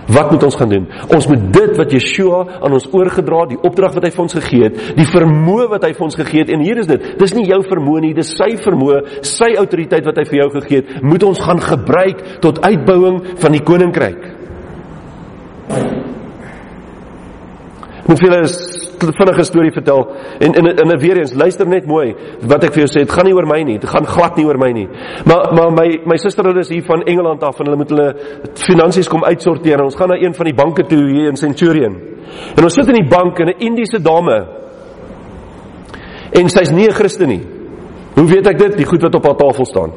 Wat moet ons gaan doen? Ons moet dit wat Yeshua aan ons oorgedra het, die opdrag wat hy vir ons gegee het, die vermoë wat hy vir ons gegee het en hier is dit. Dis nie jou vermoë nie, dis sy vermoë, sy autoriteit wat hy vir jou gegee het, moet ons gaan gebruik tot uitbouing van die koninkryk. Vir julle 'n vinnige storie vertel. En en en weer eens luister net mooi wat ek vir jou sê. Dit gaan nie oor my nie. Dit gaan glad nie oor my nie. Maar maar my my suster hulle is hier van Engeland af en hulle moet hulle finansies kom uitsorteer. En ons gaan na een van die banke toe hier in Centurion. En ons sit in die bank en 'n Indiese dame. En sy's nie 'n Christen nie. Hoe weet ek dit? Die goed wat op haar tafel staan.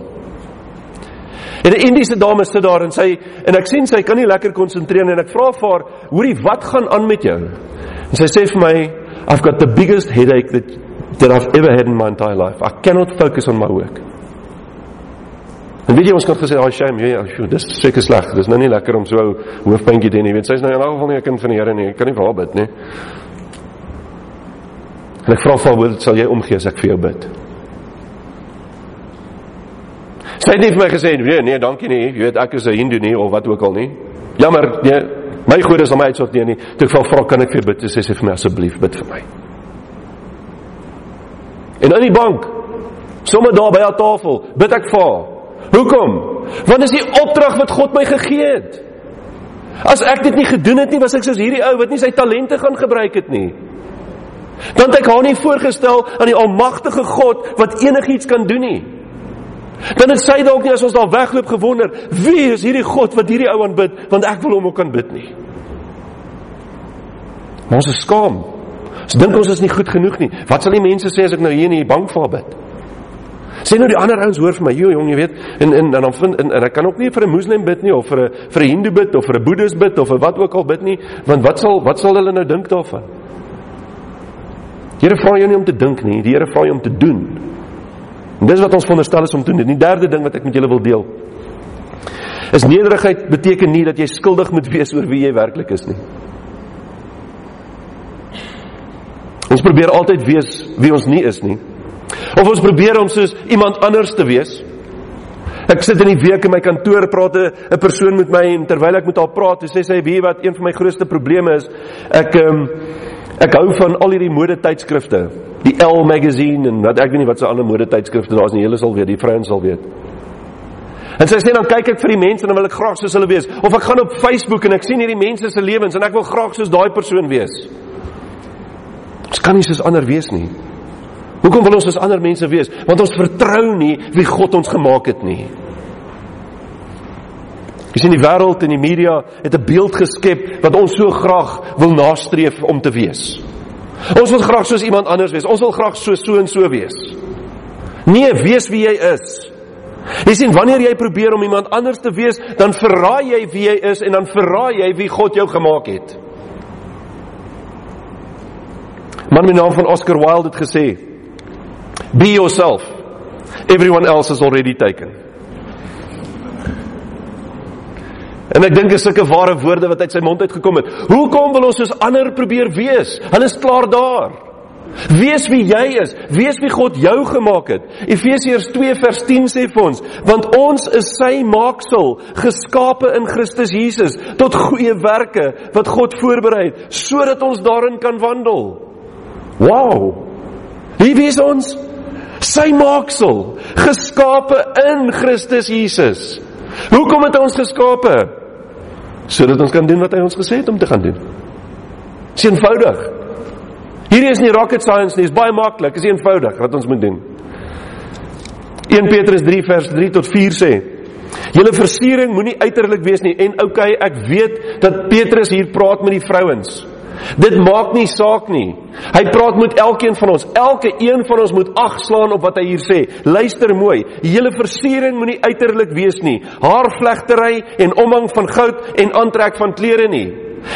En 'n Indiese dame sit daar en sy en ek sien sy kan nie lekker konsentreer en ek vra vir haar, "Hoorie, wat gaan aan met jou?" En sy sê vir my, I've got the biggest headache that that I've ever had in my entire life. I cannot focus on my work. En weet jy ons kan gesê, "Oh shame, ja, yeah, dis seker sleg. Dis nou nie lekker om so hoofpynkie te hê nie. Weet sy's nou in elk geval nie 'n kind van die Here nie. Ek kan nie vir haar bid nie." En ek vra vir haar, "Sal jy omgee as ek vir jou bid?" Sy het nie vir my gesê, "Nee, nee, dankie nie. Jy weet ek is 'n Hindu nie of wat ook al nie." Jammer, nee, My goeie is om my uitsorteer nie. Toe ek vra kan ek vir bid, sê sy vir my asseblief bid vir my. En in die bank, sommer daar by haar tafel, bid ek vir haar. Hoekom? Want dis die opdrag wat God my gegee het. As ek dit nie gedoen het nie, was ek soos hierdie ou wat nie sy talente gaan gebruik het nie. Dan het ek haar nie voorgestel aan die almagtige God wat enigiets kan doen nie. Dan het sy dalk nie as ons daar wegloop gewonder, wie is hierdie God wat hierdie ou aanbid, want ek wil hom ook kan bid nie. Maar ons is skaam. Ons dink ons is nie goed genoeg nie. Wat sal die mense sê as ek nou hier in die bank vir bid? Sê nou die ander ouens hoor vir my, joh jong, jy weet, en en dan vind en, en ek kan ook nie vir 'n moslim bid nie of vir 'n vir 'n hindoe bid of vir 'n boeddhis bid of vir wat ook al bid nie, want wat sal wat sal hulle nou dink daarvan? Die Here vra jou nie om te dink nie, die Here vra jou om te doen. En dis wat ons veronderstel is om te doen. Die derde ding wat ek met julle wil deel. Is nederigheid beteken nie dat jy skuldig moet wees oor wie jy werklik is nie. Ons probeer altyd wees wie ons nie is nie. Of ons probeer om soos iemand anders te wees. Ek sit in die week in my kantoor praat 'n persoon met my en terwyl ek met haar praat, sê sy wie wat een van my grootste probleme is, ek ehm um, ek hou van al hierdie mode tydskrifte die L magazine en wat ek weet nie wat se ander mode tydskrifte daar is nie, hulle sal weet, die vrouens sal weet. En sy sê dan kyk ek vir die mense en dan wil ek graag soos hulle wees. Of ek gaan op Facebook en ek sien hierdie mense se lewens en ek wil graag soos daai persoon wees. Ons kan nie soos ander wees nie. Hoekom wil ons soos ander mense wees? Want ons vertrou nie wie God ons gemaak het nie. Jy sien die wêreld en die media het 'n beeld geskep wat ons so graag wil nastreef om te wees. Ons wil graag soos iemand anders wees. Ons wil graag so so en so wees. Nee, wees wie jy is. Jy sien wanneer jy probeer om iemand anders te wees, dan verraai jy wie jy is en dan verraai jy wie God jou gemaak het. Man met naam van Oscar Wilde het gesê: Be yourself. Everyone else is already taken. En ek dink dis sulke ware woorde wat uit sy mond uitgekom het. Hoekom wil ons soos ander probeer wees? Hulle is klaar daar. Wees wie jy is, wees wie God jou gemaak het. Efesiërs 2 vers 10 sê vir ons, want ons is sy maaksel, geskape in Christus Jesus tot goeie werke wat God voorberei het sodat ons daarin kan wandel. Wow. Wie is ons? Sy maaksel, geskape in Christus Jesus. Hoekom het hy ons geskape? Sodat ons kan doen wat hy ons gesê het om te gaan doen. Dis eenvoudig. Hierdie is nie rocket science nie, dis baie maklik, is eenvoudig wat ons moet doen. 1 Petrus 3 vers 3 tot 4 sê: Julle versiering moenie uiterlik wees nie en okay, ek weet dat Petrus hier praat met die vrouens. Dit maak nie saak nie. Hy praat met elkeen van ons. Elke een van ons moet agslaan op wat hy hier sê. Luister mooi. Hele versiering moenie uiterlik wees nie. Haarvlegtery en omhang van goud en aantrek van klere nie.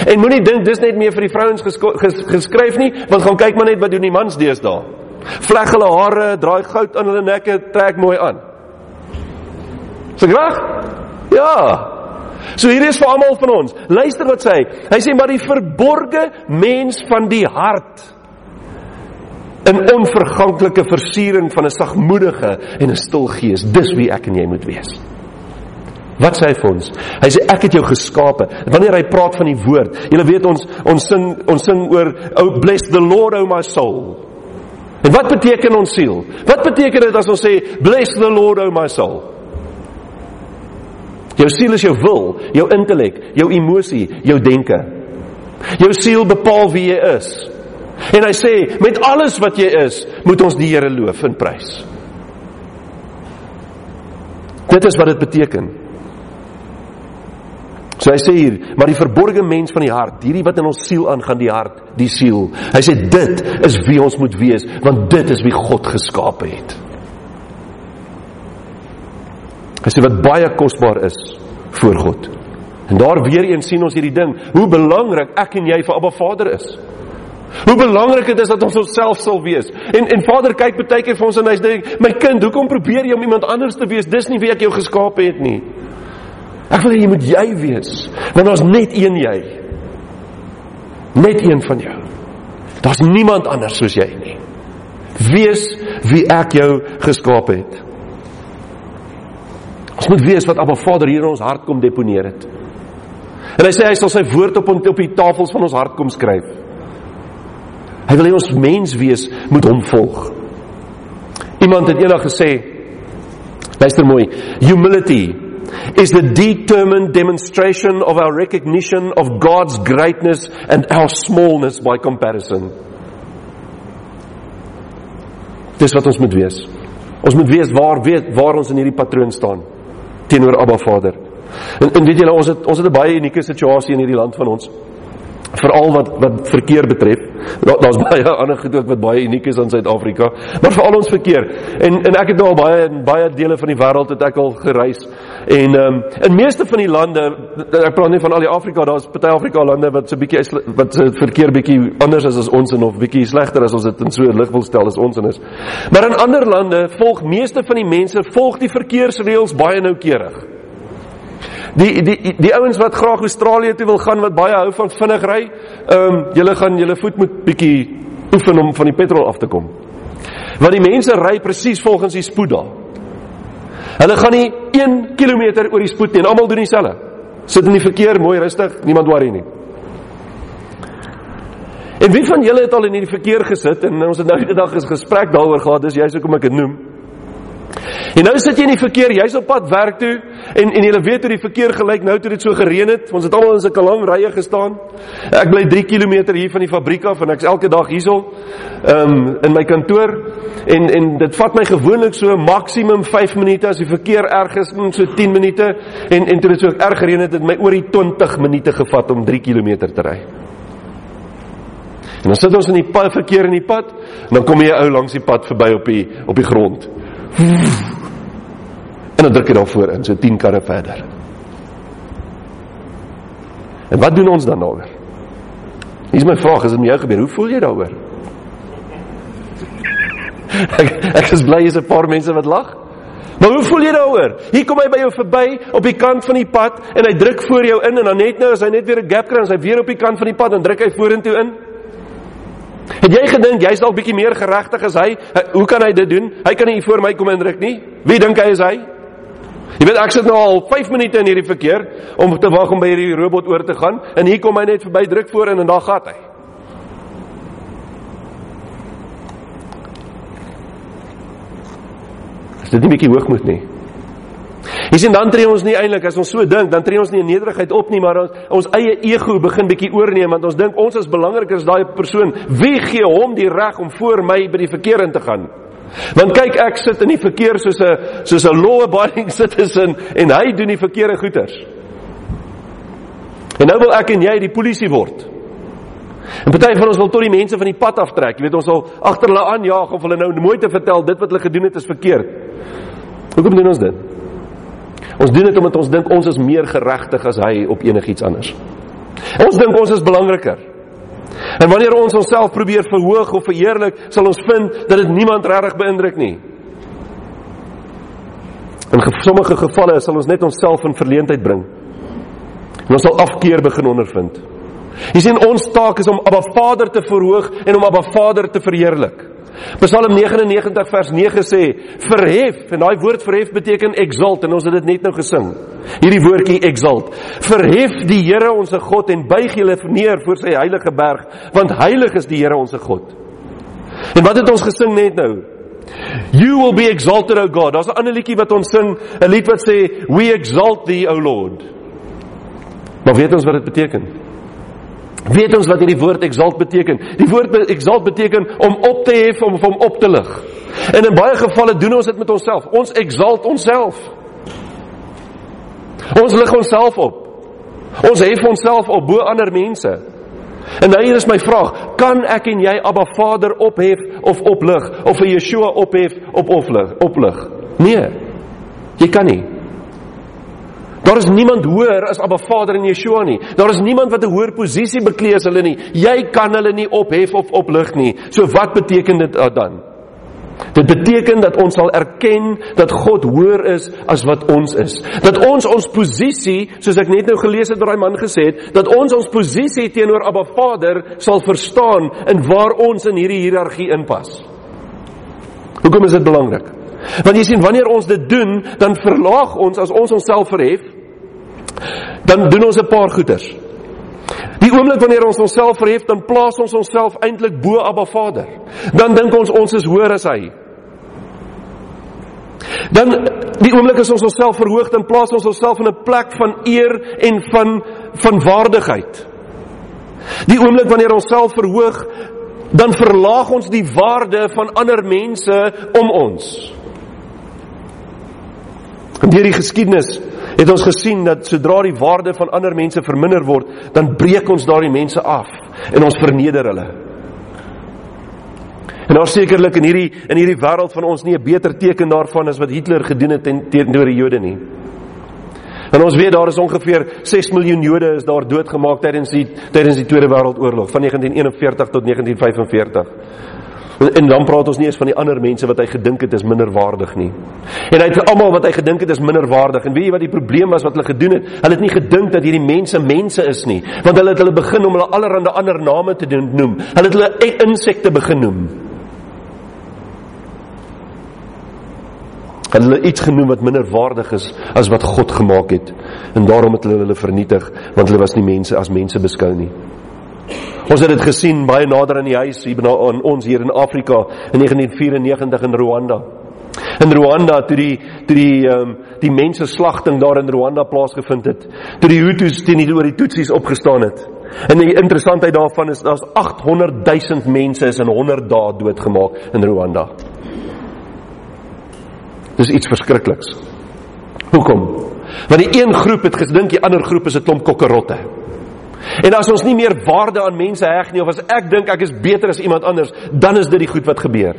En moenie dink dis net meer vir die vrouens ges geskryf nie, want gaan kyk maar net wat doen die mans deesdae. Vleg hulle hare, draai goud aan hulle nekke, trek mooi aan. Is dit reg? Ja. So hier is vir almal van ons. Luister wat sê hy. Hy sê maar die verborgde mens van die hart in onverganklike versiering van 'n sagmoedige en 'n stil gees. Dis wie ek en jy moet wees. Wat sê hy vir ons? Hy sê ek het jou geskape. Wanneer hy praat van die woord, julle weet ons ons sing ons sing oor oh bless the Lord oh my soul. En wat beteken ons siel? Wat beteken dit as ons sê bless the Lord oh my soul? Jou siel is jou wil, jou intellek, jou emosie, jou denke. Jou siel bepaal wie jy is. En hy sê met alles wat jy is, moet ons die Here loof en prys. Dit is wat dit beteken. So hy sê hier, maar die verborgde mens van die hart, hierdie wat in ons siel aangaan, die hart, die siel. Hy sê dit is wie ons moet wees, want dit is wie God geskaap het. Sê wat baie kosbaar is voor God. En daar weer eens sien ons hierdie ding, hoe belangrik ek en jy vir Abba Vader is. Hoe belangrik dit is dat ons onsself sal wees. En en Vader kyk baie keer vir ons en hy sê, "My kind, hoekom probeer jy om iemand anders te wees? Dis nie wie ek jou geskaap het nie." Ek wil hê jy moet jy wees, want daar's net een jy. Net een van jou. Daar's niemand anders soos jy nie. Wees wie ek jou geskaap het. Ons moet weet wat Abba Vader hier in ons hart kom deponeer het. En hy sê hy sal sy woord op op die tafels van ons hart kom skryf. Hy wil hê ons mens wees moet hom volg. Iemand het eendag gesê Luister mooi, humility is the determined demonstration of our recognition of God's greatness and our smallness by comparison. Dis wat ons moet wees. Ons moet weet waar weet waar ons in hierdie patroon staan teenoor Abba Vader. En, en weet julle ons het ons het 'n baie unieke situasie in hierdie land van ons veral wat wat verkeer betref. Daar daar's baie *laughs* ander goed ook wat baie uniek is aan Suid-Afrika, maar veral ons verkeer. En en ek het nou al baie in baie dele van die wêreld het ek al gereis. En ehm um, in meeste van die lande, ek praat nie van al die Afrika, daar's party Afrika lande wat so bietjie wat se verkeer bietjie anders is as ons en of bietjie slegter as ons dit in so 'n lig wil stel as ons en is. Maar in ander lande volg meeste van die mense volg die verkeersreëls baie noukeurig. Die die die ouens wat graag Australië toe wil gaan wat baie hou van vinnig ry, ehm um, julle gaan julle voet moet bietjie oefen om van die petrol af te kom. Want die mense ry presies volgens die spoed daar. Hulle gaan nie 1 km oor die spoed nie en almal doen dieselfde. Sit in die verkeer mooi rustig, niemand worry nie. En wie van julle het al in hierdie verkeer gesit en ons het nou die dag 'n gesprek daaroor gehad, dis juist hoekom ek dit noem. En nou sit jy in die verkeer, jy's op pad werk toe en en jy weet hoe die verkeer gelyk nou toe dit so gereën het. Ons het almal in sulke lang rye gestaan. Ek bly 3 km hier van die fabriek af en ek's elke dag hierso ehm um, in my kantoor en en dit vat my gewoonlik so maksimum 5 minute as die verkeer erg is, so 10 minute en en toe dit so erg gereën het, het my oor die 20 minute gevat om 3 km te ry. En dan sit ons in die pad, verkeer in die pad, dan kom jy ou langs die pad verby op die op die grond. En dan druk jy daarvoor in, so 10 karre verder. En wat doen ons dan daaroor? Hier is my vraag, as dit met jou gebeur, hoe voel jy daaroor? *laughs* ek, ek is bly jy's 'n paar mense wat lag. Maar hoe voel jy daaroor? Hier kom hy by jou verby op die kant van die pad en hy druk voor jou in en dan net nou as hy net weer 'n gap kry en hy weer op die kant van die pad en druk hy vorentoe in. Het jy gedink jy's dalk bietjie meer geregtig as hy? Hoe kan hy dit doen? Hy kan nie voor my kom indruk nie. Wie dink hy is hy? Jy weet ek sit nou al 5 minute in hierdie verkeer om te wag om by hierdie robot oor te gaan en hier kom hy net verby druk voor en daar gaan hy. Is dit nie bietjie hoogmoed nie? Jy sien dan tree ons nie eintlik as ons so dink, dan tree ons nie in nederigheid op nie, maar ons, ons eie ego begin bietjie oorneem want ons dink ons is belangriker as daai persoon. Wie gee hom die reg om voor my by die verkeer in te gaan? Want kyk, ek sit in die verkeer soos 'n soos 'n law abiding *laughs* citizen en hy doen die verkeerde goeters. En nou wil ek en jy die polisie word. En party van ons wil tot die mense van die pad aftrek. Jy weet ons wil agter hulle aanjaag of hulle nou mooi te vertel dit wat hulle gedoen het is verkeerd. Hoekom doen ons dit? Ons doen dit omdat ons dink ons is meer geregtig as hy op enigiets anders. Ons dink ons is belangriker. En wanneer ons onsself probeer verhoog of verheerlik, sal ons vind dat dit niemand regtig beïndruk nie. In sommige gevalle sal ons net onsself in verleentheid bring. En ons sal afkeer begin ondervind. Jy sien ons taak is om Abba Vader te verhoog en om Abba Vader te verheerlik. Psalm 99 vers 9 sê verhef en daai woord verhef beteken exalt en ons het dit net nou gesing. Hierdie woordjie exalt. Verhef die Here ons God en buig julle neer voor sy heilige berg want heilig is die Here ons God. En wat het ons gesing net nou? You will be exalted o God. Daar's 'n ander liedjie wat ons sing, 'n lied wat sê we exalt thee o Lord. Maar weet ons wat dit beteken? Weet ons wat hierdie woord exalt beteken? Die woord exalt beteken om op te hef om om op te lig. En in baie gevalle doen ons dit met onsself. Ons exalt onsself. Ons lig onsself op. Ons hef onsself op bo ander mense. En nou hier is my vraag, kan ek en jy Abba Vader ophef of oplig of vir Yeshua ophef op oplig? Oplig. Nee. Jy kan nie. Daar is niemand hoër as Abba Vader en Yeshua nie. Daar is niemand wat 'n hoër posisie beklee as hulle nie. Jy kan hulle nie ophef of oplig nie. So wat beteken dit dan? Dit beteken dat ons sal erken dat God hoër is as wat ons is. Dat ons ons posisie, soos ek net nou gelees het wat daai man gesê het, dat ons ons posisie teenoor Abba Vader sal verstaan in waar ons in hierdie hiërargie inpas. Hoekom is dit belangrik? Want jy sien wanneer ons dit doen, dan verlaag ons as ons onsself verhef dan doen ons 'n paar goeders. Die oomblik wanneer ons onsself verhef, dan plaas ons onsself eintlik bo Abba Vader. Dan dink ons ons is hoër as hy. Dan die oomblik as ons onsself verhoog, dan plaas ons onsself in 'n plek van eer en van van waardigheid. Die oomblik wanneer ons self verhoog, dan verlaag ons die waarde van ander mense om ons. In hierdie geskiedenis het ons gesien dat sodra die waarde van ander mense verminder word, dan breek ons daardie mense af en ons verneder hulle. En daar sekerlik in hierdie in hierdie wêreld van ons nie 'n beter teken daarvan as wat Hitler gedoen het teenoor die Jode nie. En ons weet daar is ongeveer 6 miljoen Jode is daar doodgemaak tydens die tydens die Tweede Wêreldoorlog van 1941 tot 1945. En dan praat ons nie eens van die ander mense wat hy gedink het is minderwaardig nie. En hy het almal wat hy gedink het is minderwaardig. En weet jy wat die probleem was wat hulle gedoen het? Hulle het nie gedink dat hierdie mense mense is nie, want hulle het hulle begin om hulle allerhande ander name te doen noem. Hulle het hulle e- insekte begin noem. Hulle iets genoem wat minderwaardig is as wat God gemaak het. En daarom het hulle hulle vernietig, want hulle was nie mense as mense beskou nie. Ons het dit gesien baie nader aan die huis hier by ons hier in Afrika in 1994 in Rwanda. In Rwanda toe die toe die ehm um, die mense slagting daar in Rwanda plaasgevind het. Toe die Hutus teen die oor die Tutsis opgestaan het. En die interessantheid daarvan is daar's 800 000 mense is in 100 dae doodgemaak in Rwanda. Dis iets verskrikliks. Hoekom? Want die een groep het gedink die ander groep is 'n klomp kokkerotte. En as ons nie meer waarde aan mense heg nie of as ek dink ek is beter as iemand anders, dan is dit die goed wat gebeur.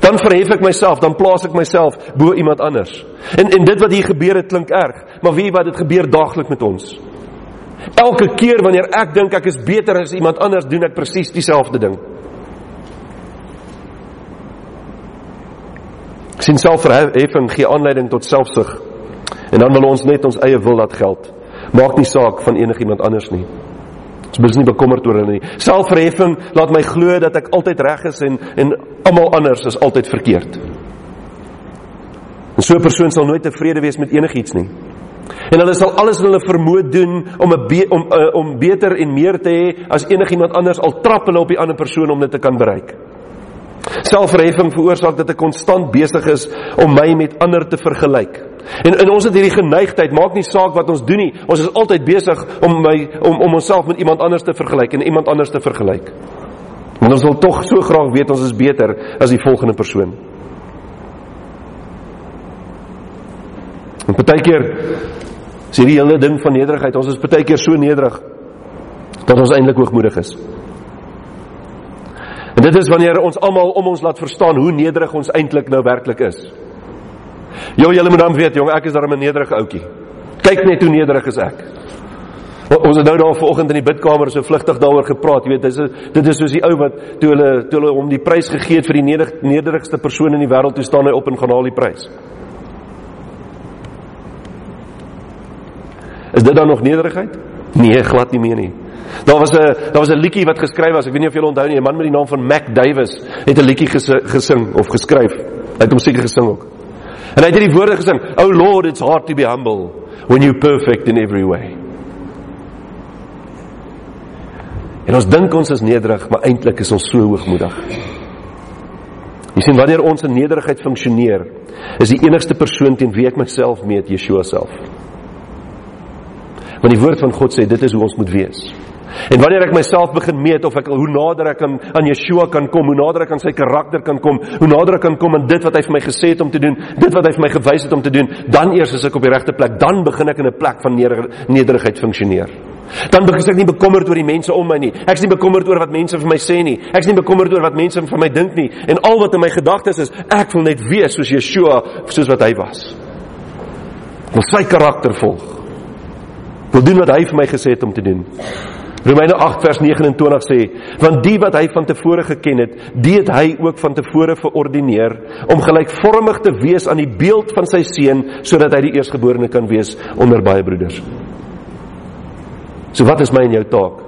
Dan verhef ek myself, dan plaas ek myself bo iemand anders. En en dit wat hier gebeur het klink erg, maar weet jy wat dit gebeur daagliks met ons? Elke keer wanneer ek dink ek is beter as iemand anders, doen ek presies dieselfde ding. Sien selfverheffing gee aanleiding tot selfsug. En dan wil ons net ons eie wil laat geld. Maak nie saak van enigiemand anders nie. Ons is nie bekommerd oor hulle nie. Selfverheffing laat my glo dat ek altyd reg is en en almal anders is altyd verkeerd. En so 'n persoon sal nooit tevrede wees met enigiets nie. En hulle sal alles in hulle vermoë doen om 'n be om uh, om beter en meer te hê as enigiemand anders al trap hulle op die ander persoon om dit te kan bereik. Selfverheffing veroorsaak dat ek konstant besig is om my met ander te vergelyk. En en ons het hierdie geneigtheid, maak nie saak wat ons doen nie. Ons is altyd besig om my om om onsself met iemand anders te vergelyk en iemand anders te vergelyk. Want ons wil tog so graag weet ons is beter as die volgende persoon. En partykeer is hierdie hele ding van nederigheid, ons is partykeer so nederig dat ons eintlik hoogmoedig is. En dit is wanneer ons almal om ons laat verstaan hoe nederig ons eintlik nou werklik is. Jo, julle moet dan weet, jong, ek is daar 'n nederige ouetjie. Kyk net hoe nederig is ek. Ons het nou daar vanoggend in die bidkamer so vlugtig daaroor gepraat, jy weet, dit is dit is soos die ou wat toe hulle toe hulle hom die prys gegee het vir die nederig, nederigste persoon in die wêreld, toe staan hy op en gaan haal die prys. Is dit dan nog nederigheid? Nee, glad nie meer nie. Daar was 'n daar was 'n liedjie wat geskryf was, ek weet nie of julle onthou nie, 'n man met die naam van Mac Davis het 'n liedjie gesing of geskryf. Hy het hom seker gesing ook. En hy het hierdie woorde gesing: "Oh Lord, it's hard to be humble when you're perfect in every way." En ons dink ons is nederig, maar eintlik is ons so hoogmoedig. Jy sien wanneer ons in nederigheid funksioneer, is die enigste persoon teen wie ek myself meet Yeshua self. Want die woord van God sê dit is hoe ons moet wees. En wanneer ek myself begin meet of ek hoe nader ek aan, aan Yeshua kan kom, hoe nader ek aan sy karakter kan kom, hoe nader ek kan kom aan dit wat hy vir my gesê het om te doen, dit wat hy vir my gewys het om te doen, dan eers is ek op die regte plek. Dan begin ek in 'n plek van nederigheid funksioneer. Dan begin ek nie bekommerd oor die mense om my nie. Ek is nie bekommerd oor wat mense vir my sê nie. Ek is nie bekommerd oor wat mense van my dink nie. En al wat in my gedagtes is, ek wil net wees soos Yeshua, soos wat hy was. Wil sy karakter volg. Wil doen wat hy vir my gesê het om te doen. Romeine 8 vers 29 sê, want die wat hy van tevore geken het, die het hy ook van tevore verordineer om gelykvormig te wees aan die beeld van sy seun sodat hy die eerstgeborene kan wees onder baie broeders. So wat is my en jou taak?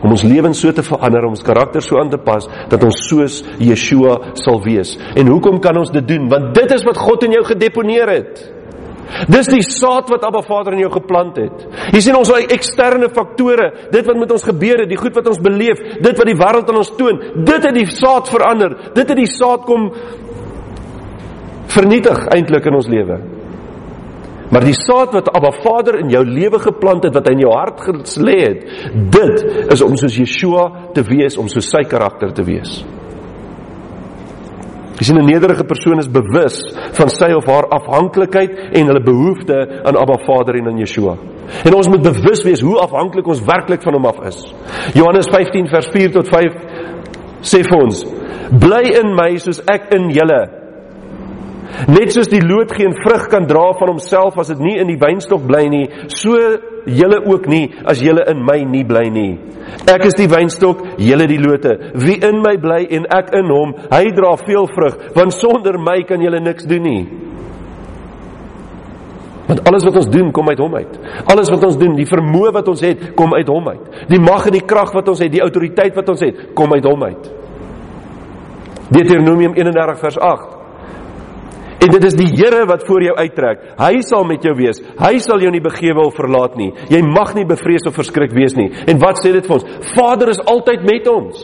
Om ons lewens so te verander, om ons karakter so aan te pas dat ons soos Yeshua sal wees. En hoekom kan ons dit doen? Want dit is wat God in jou gedeponeer het. Dis die saad wat Abba Vader in jou geplant het. Jy sien ons eksterne faktore, dit wat met ons gebeur het, die goed wat ons beleef, dit wat die wêreld aan ons toon, dit het die saad verander. Dit het die saad kom vernietig eintlik in ons lewe. Maar die saad wat Abba Vader in jou lewe geplant het, wat hy in jou hart gelê het, dit is om soos Yeshua te wees, om so sy karakter te wees. Jy sien 'n nederige persoon is bewus van sy of haar afhanklikheid en hulle behoefte aan Abba Vader en aan Yeshua. En ons moet bewus wees hoe afhanklik ons werklik van hom af is. Johannes 15 vers 4 tot 5 sê vir ons: Bly in my soos ek in julle. Net soos die loot geen vrug kan dra van homself as dit nie in die wynstok bly nie, so julle ook nie as julle in my nie bly nie. Ek is die wynstok, julle die lote. Wie in my bly en ek in hom, hy dra veel vrug, want sonder my kan julle niks doen nie. Want alles wat ons doen kom uit hom uit. Alles wat ons doen, die vermoë wat ons het, kom uit hom uit. Die mag en die krag wat ons het, die autoriteit wat ons het, kom uit hom uit. Deuteronomium 31 vers 8 En dit is die Here wat voor jou uittrek. Hy sal met jou wees. Hy sal jou nie begewe of verlaat nie. Jy mag nie bevrees of verskrik wees nie. En wat sê dit vir ons? Vader is altyd met ons.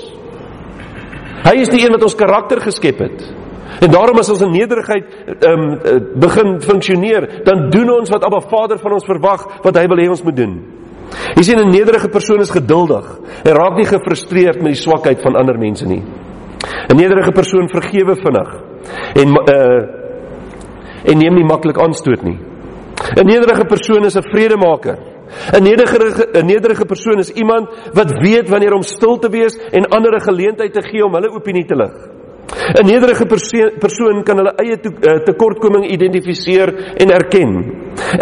Hy is die een wat ons karakter geskep het. En daarom as ons in nederigheid um, begin funksioneer, dan doen ons wat Abba Vader van ons verwag, wat hy wil hê ons moet doen. Jy sien 'n nederige persoon is geduldig. Hy raak nie gefrustreerd met die swakheid van ander mense nie. 'n Nederige persoon vergewe vinnig. En uh en neem nie maklik aanstoot nie. 'n Nederige persoon is 'n vredemaker. 'n Nederige 'n nederige persoon is iemand wat weet wanneer om stil te wees en ander 'n geleentheid te gee om hulle opinie te lig. 'n Nederige persoon kan hulle eie eh, tekortkoming identifiseer en erken.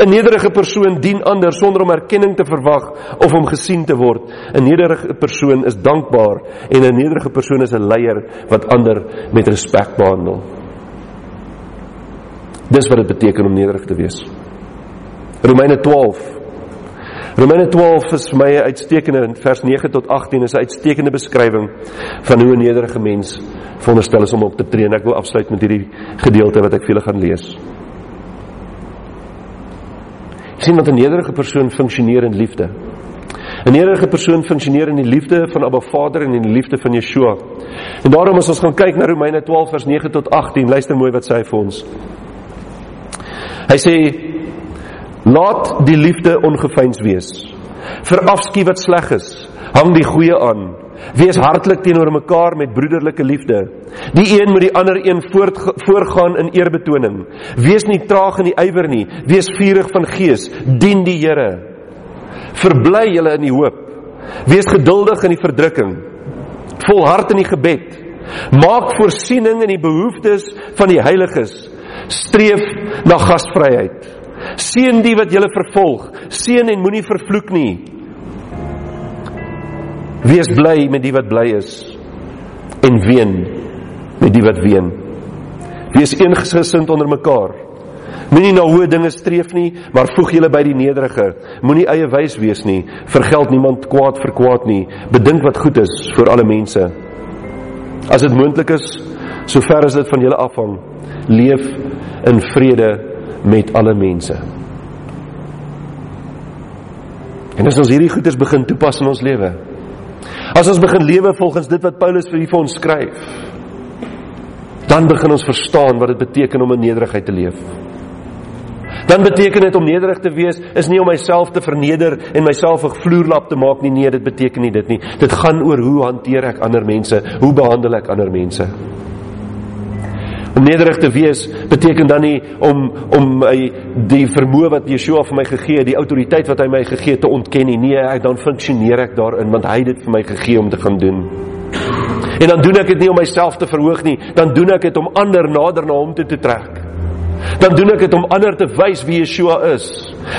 'n Nederige persoon dien ander sonder om erkenning te verwag of om gesien te word. 'n Nederige persoon is dankbaar en 'n nederige persoon is 'n leier wat ander met respek behandel. Dis wat dit beteken om nederig te wees. Romeine 12 Romeine 12 is vir my 'n uitstekende in vers 9 tot 18 is 'n uitstekende beskrywing van hoe 'n nederige mens veronderstel is om op te tree. En ek wil afsluit met hierdie gedeelte wat ek vir julle gaan lees. sien wat 'n nederige persoon funksioneer in liefde. 'n Nederige persoon funksioneer in die liefde van Abba Vader en in die liefde van Yeshua. En daarom as ons gaan kyk na Romeine 12 vers 9 tot 18, luister mooi wat sê hy vir ons. Hy sê Laat die liefde ongeveins wees. Verafskiet wat sleg is. Hang die goeie aan. Wees hartlik teenoor mekaar met broederlike liefde. Die een moet die ander een voort, voorgaan in eerbetoning. Wees nie traag in die ywer nie. Wees vurig van gees. Dien die Here. Verbly julle in die hoop. Wees geduldig in die verdrukking. Volhard in die gebed. Maak voorsiening in die behoeftes van die heiliges. Streef na gasvryheid. Seën die wat julle vervolg. Seën en moenie vervloek nie. Wees bly met die wat bly is en ween met die wat ween. Wees eensgesind onder mekaar. Moenie na hoë dinge streef nie, maar voeg julle by die nederige. Moenie eie wys wees nie. Vergeld niemand kwaad vir kwaad nie. Bedink wat goed is vir alle mense. As dit moontlik is, sover as dit van julle afhang, leef in vrede met alle mense. En as ons hierdie goeders begin toepas in ons lewe, as ons begin lewe volgens dit wat Paulus vir ons skryf, dan begin ons verstaan wat dit beteken om in nederigheid te leef. Dan beteken dit om nederig te wees is nie om myself te verneder en myself 'n vloerlap te maak nie. Nee, dit beteken nie dit nie. Dit gaan oor hoe hanteer ek ander mense? Hoe behandel ek ander mense? Om nederig te wees beteken dan nie om om my die vermoë wat Yeshua vir my gegee het, die autoriteit wat hy my gegee het te ontken nie. Nee, ek dan funksioneer ek daarin want hy het dit vir my gegee om te gaan doen. En dan doen ek dit nie om myself te verhoog nie, dan doen ek dit om ander nader na hom toe te trek. Dan doen ek dit om ander te wys wie Yeshua is.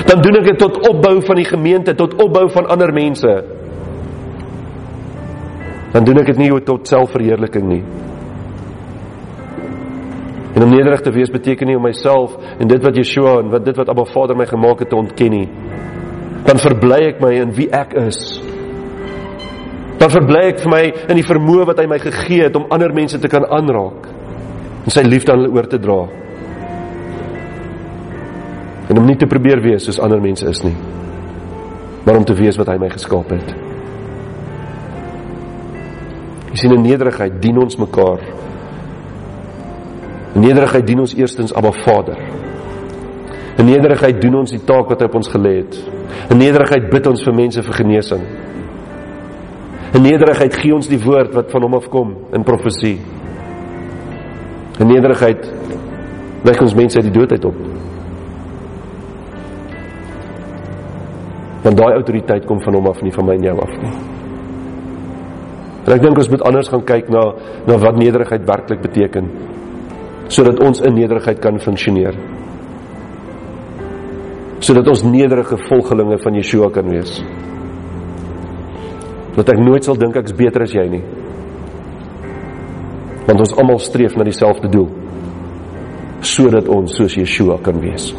Dan doen ek dit tot opbou van die gemeente, tot opbou van ander mense. Dan doen ek dit nie tot selfverheerliking nie. En om nederig te wees beteken nie om myself en dit wat Yeshua en wat dit wat Abba Vader my gemaak het te ontken nie. Dan verbly ek my in wie ek is. Dan verbly ek vir my in die vermoë wat hy my gegee het om ander mense te kan aanraak en sy liefde aan hulle oor te dra. En om nie te probeer wees soos ander mense is nie. Maar om te wees wat hy my geskaap het. Jy sien in nederigheid dien ons mekaar In nederigheid dien ons eerstens Abba Vader. In nederigheid doen ons die taak wat hy op ons gelê het. In nederigheid bid ons vir mense vir genesing. In nederigheid gee ons die woord wat van hom afkom in profesie. In nederigheid wek ons mense uit die doodheid op. Want daai autoriteit kom van hom af nie van my en jou af nie. En ek dink ons moet anders gaan kyk na na wat nederigheid werklik beteken sodat ons in nederigheid kan funksioneer. Sodat ons nederige volgelinge van Yeshua kan wees. Dat ek nooit sal dink ek's beter as jy nie. Want ons almal streef na dieselfde doel. Sodat ons soos Yeshua kan wees.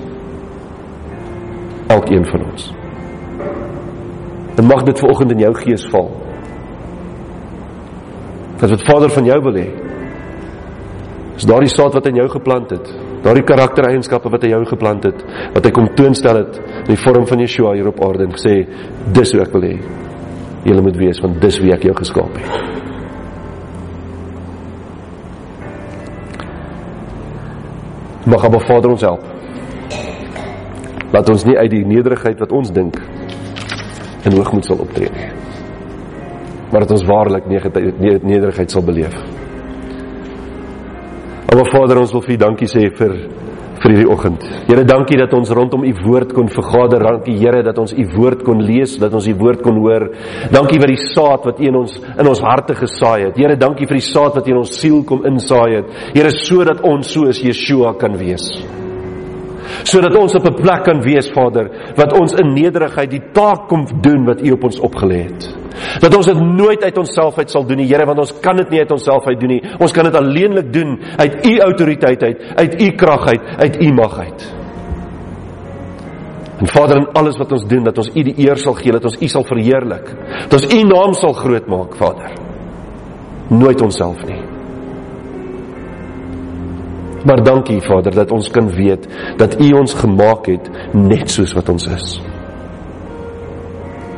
Elkeen van ons. En mag dit vanoggend in jou gees val. Dat wat Vader van jou wil hê, is daardie saad wat in jou geplant het, daardie karaktereienskappe wat hy jou geplant het, wat hy kom toonstel het in die vorm van Yeshua hier op aarde en gesê, dis hoe ek wil hê. Julle moet wees want dis wie ek jou geskaap het. Mag Abba Vader ons help. Laat ons nie uit die nederigheid wat ons dink in hoogmoed sal optree nie. Maar dat ons waarlik nederigheid sal beleef. Maar Vader, ons wil vir U dankie sê vir vir hierdie oggend. Here, dankie dat ons rondom u woord kon vergader. Dankie Here dat ons u woord kon lees, dat ons u woord kon hoor. Dankie vir die saad wat u in ons in ons harte gesaai het. Here, dankie vir die saad wat u in ons siel kom insaai het. Here, sodat ons soos Yeshua kan wees. Sodat ons op 'n plek kan wees, Vader, wat ons in nederigheid die taak kom doen wat u op ons opgelê het. Dat ons dit nooit uit onsself uit sal doen nie, Here, want ons kan dit nie uit onsself uit doen nie. Ons kan dit alleenlik doen uit U autoriteit uit, uit U krag uit, uit U mag uit. En Vader, in alles wat ons doen, dat ons U die eer sal gee, dat ons U sal verheerlik. Dat ons U naam sal groot maak, Vader. Nooit onsself nie. Maar dankie Vader dat ons kan weet dat U ons gemaak het net soos wat ons is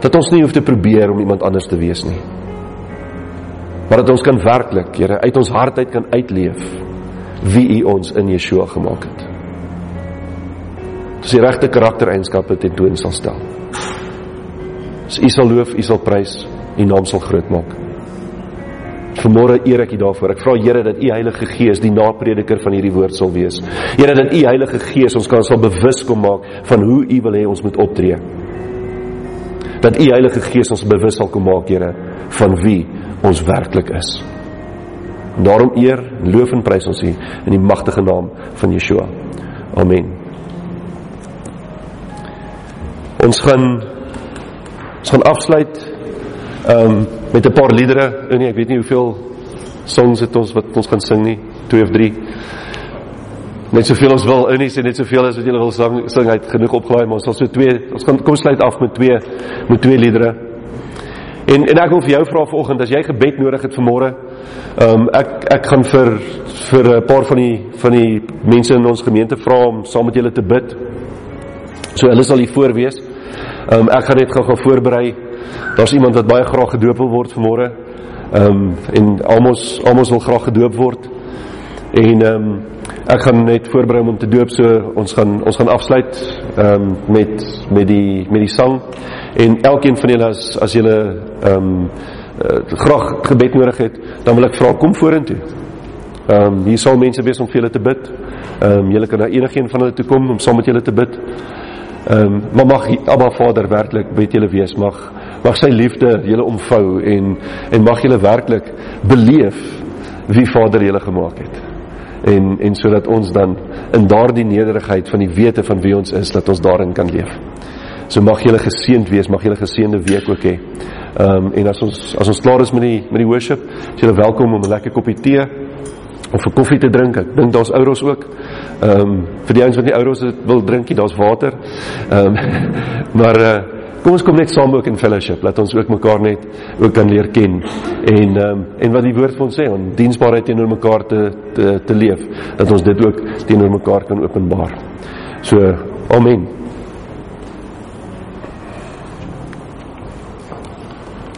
dat ons nie hoef te probeer om iemand anders te wees nie. Maar dat ons kan werklik, Here, uit ons hart uit kan uitleef wie U ons in Yeshua gemaak het. Dis die regte karaktereienskappe tentoon sal stel. As U sal loof, U sal prys, U naam sal groot maak. Vanmôre eer ek U daarvoor. Ek vra Here dat U Heilige Gees die naprediker van hierdie woord sal wees. Here dat U Heilige Gees ons kan sal bewus kom maak van hoe U wil hê ons moet optree dat u Heilige Gees ons bewus sal kom maak, Here, van wie ons werklik is. En daarom eer, loof en prys ons U in die magtige naam van Yeshua. Amen. Ons gaan ons gaan afsluit um, met 'n paar liedere. Nee, ek weet nie hoeveel songs het ons wat ons gaan sing nie, 2 of 3 net soveel ons wil, ou nie sê net soveel as wat julle wil sing, sing uit genoeg opgelaai, maar ons sal so twee, ons kan kom sluit af met twee met twee liedere. En en ek wil vir jou vra vanoggend as jy gebed nodig het vanmôre. Ehm um, ek ek gaan vir vir 'n paar van die van die mense in ons gemeente vra om saam met julle te bid. So hulle sal hier voor wees. Ehm um, ek gaan net gou-gou voorberei. Daar's iemand wat baie graag gedoop wil word vanmôre. Ehm um, en almal almal wil graag gedoop word. En ehm um, ek gaan net voorberei om te doop so ons gaan ons gaan afsluit ehm um, met met die met die sang en elkeen van julle as as julle ehm um, uh, graag gebed nodig het dan wil ek vra kom vorentoe. Ehm um, hier sal mense wees om vir julle te bid. Ehm um, julle kan na enigiemand van hulle toe kom om saam met julle te bid. Ehm um, maar mag Abba Vader werklik met julle wees mag mag sy liefde julle omvou en en mag julle werklik beleef wie Vader julle gemaak het en en sodat ons dan in daardie nederigheid van die wete van wie ons is dat ons daarin kan leef. So mag julle geseënd wees, mag julle geseënde week ook hê. Ehm um, en as ons as ons klaar is met die met die worship, is julle welkom om 'n lekker koppie tee of 'n koffie te drink. Ek dink daar's ouros ook. Ehm um, vir die ouens wat nie ouros wil drink nie, daar's water. Ehm um, *laughs* maar uh Kom ons kom net saam ook in fellowship, laat ons ook mekaar net ook kan leer ken. En um, en wat die woord vir ons sê, om diensbaarheid teenoor mekaar te te te leef, dat ons dit ook teenoor mekaar kan openbaar. So, amen.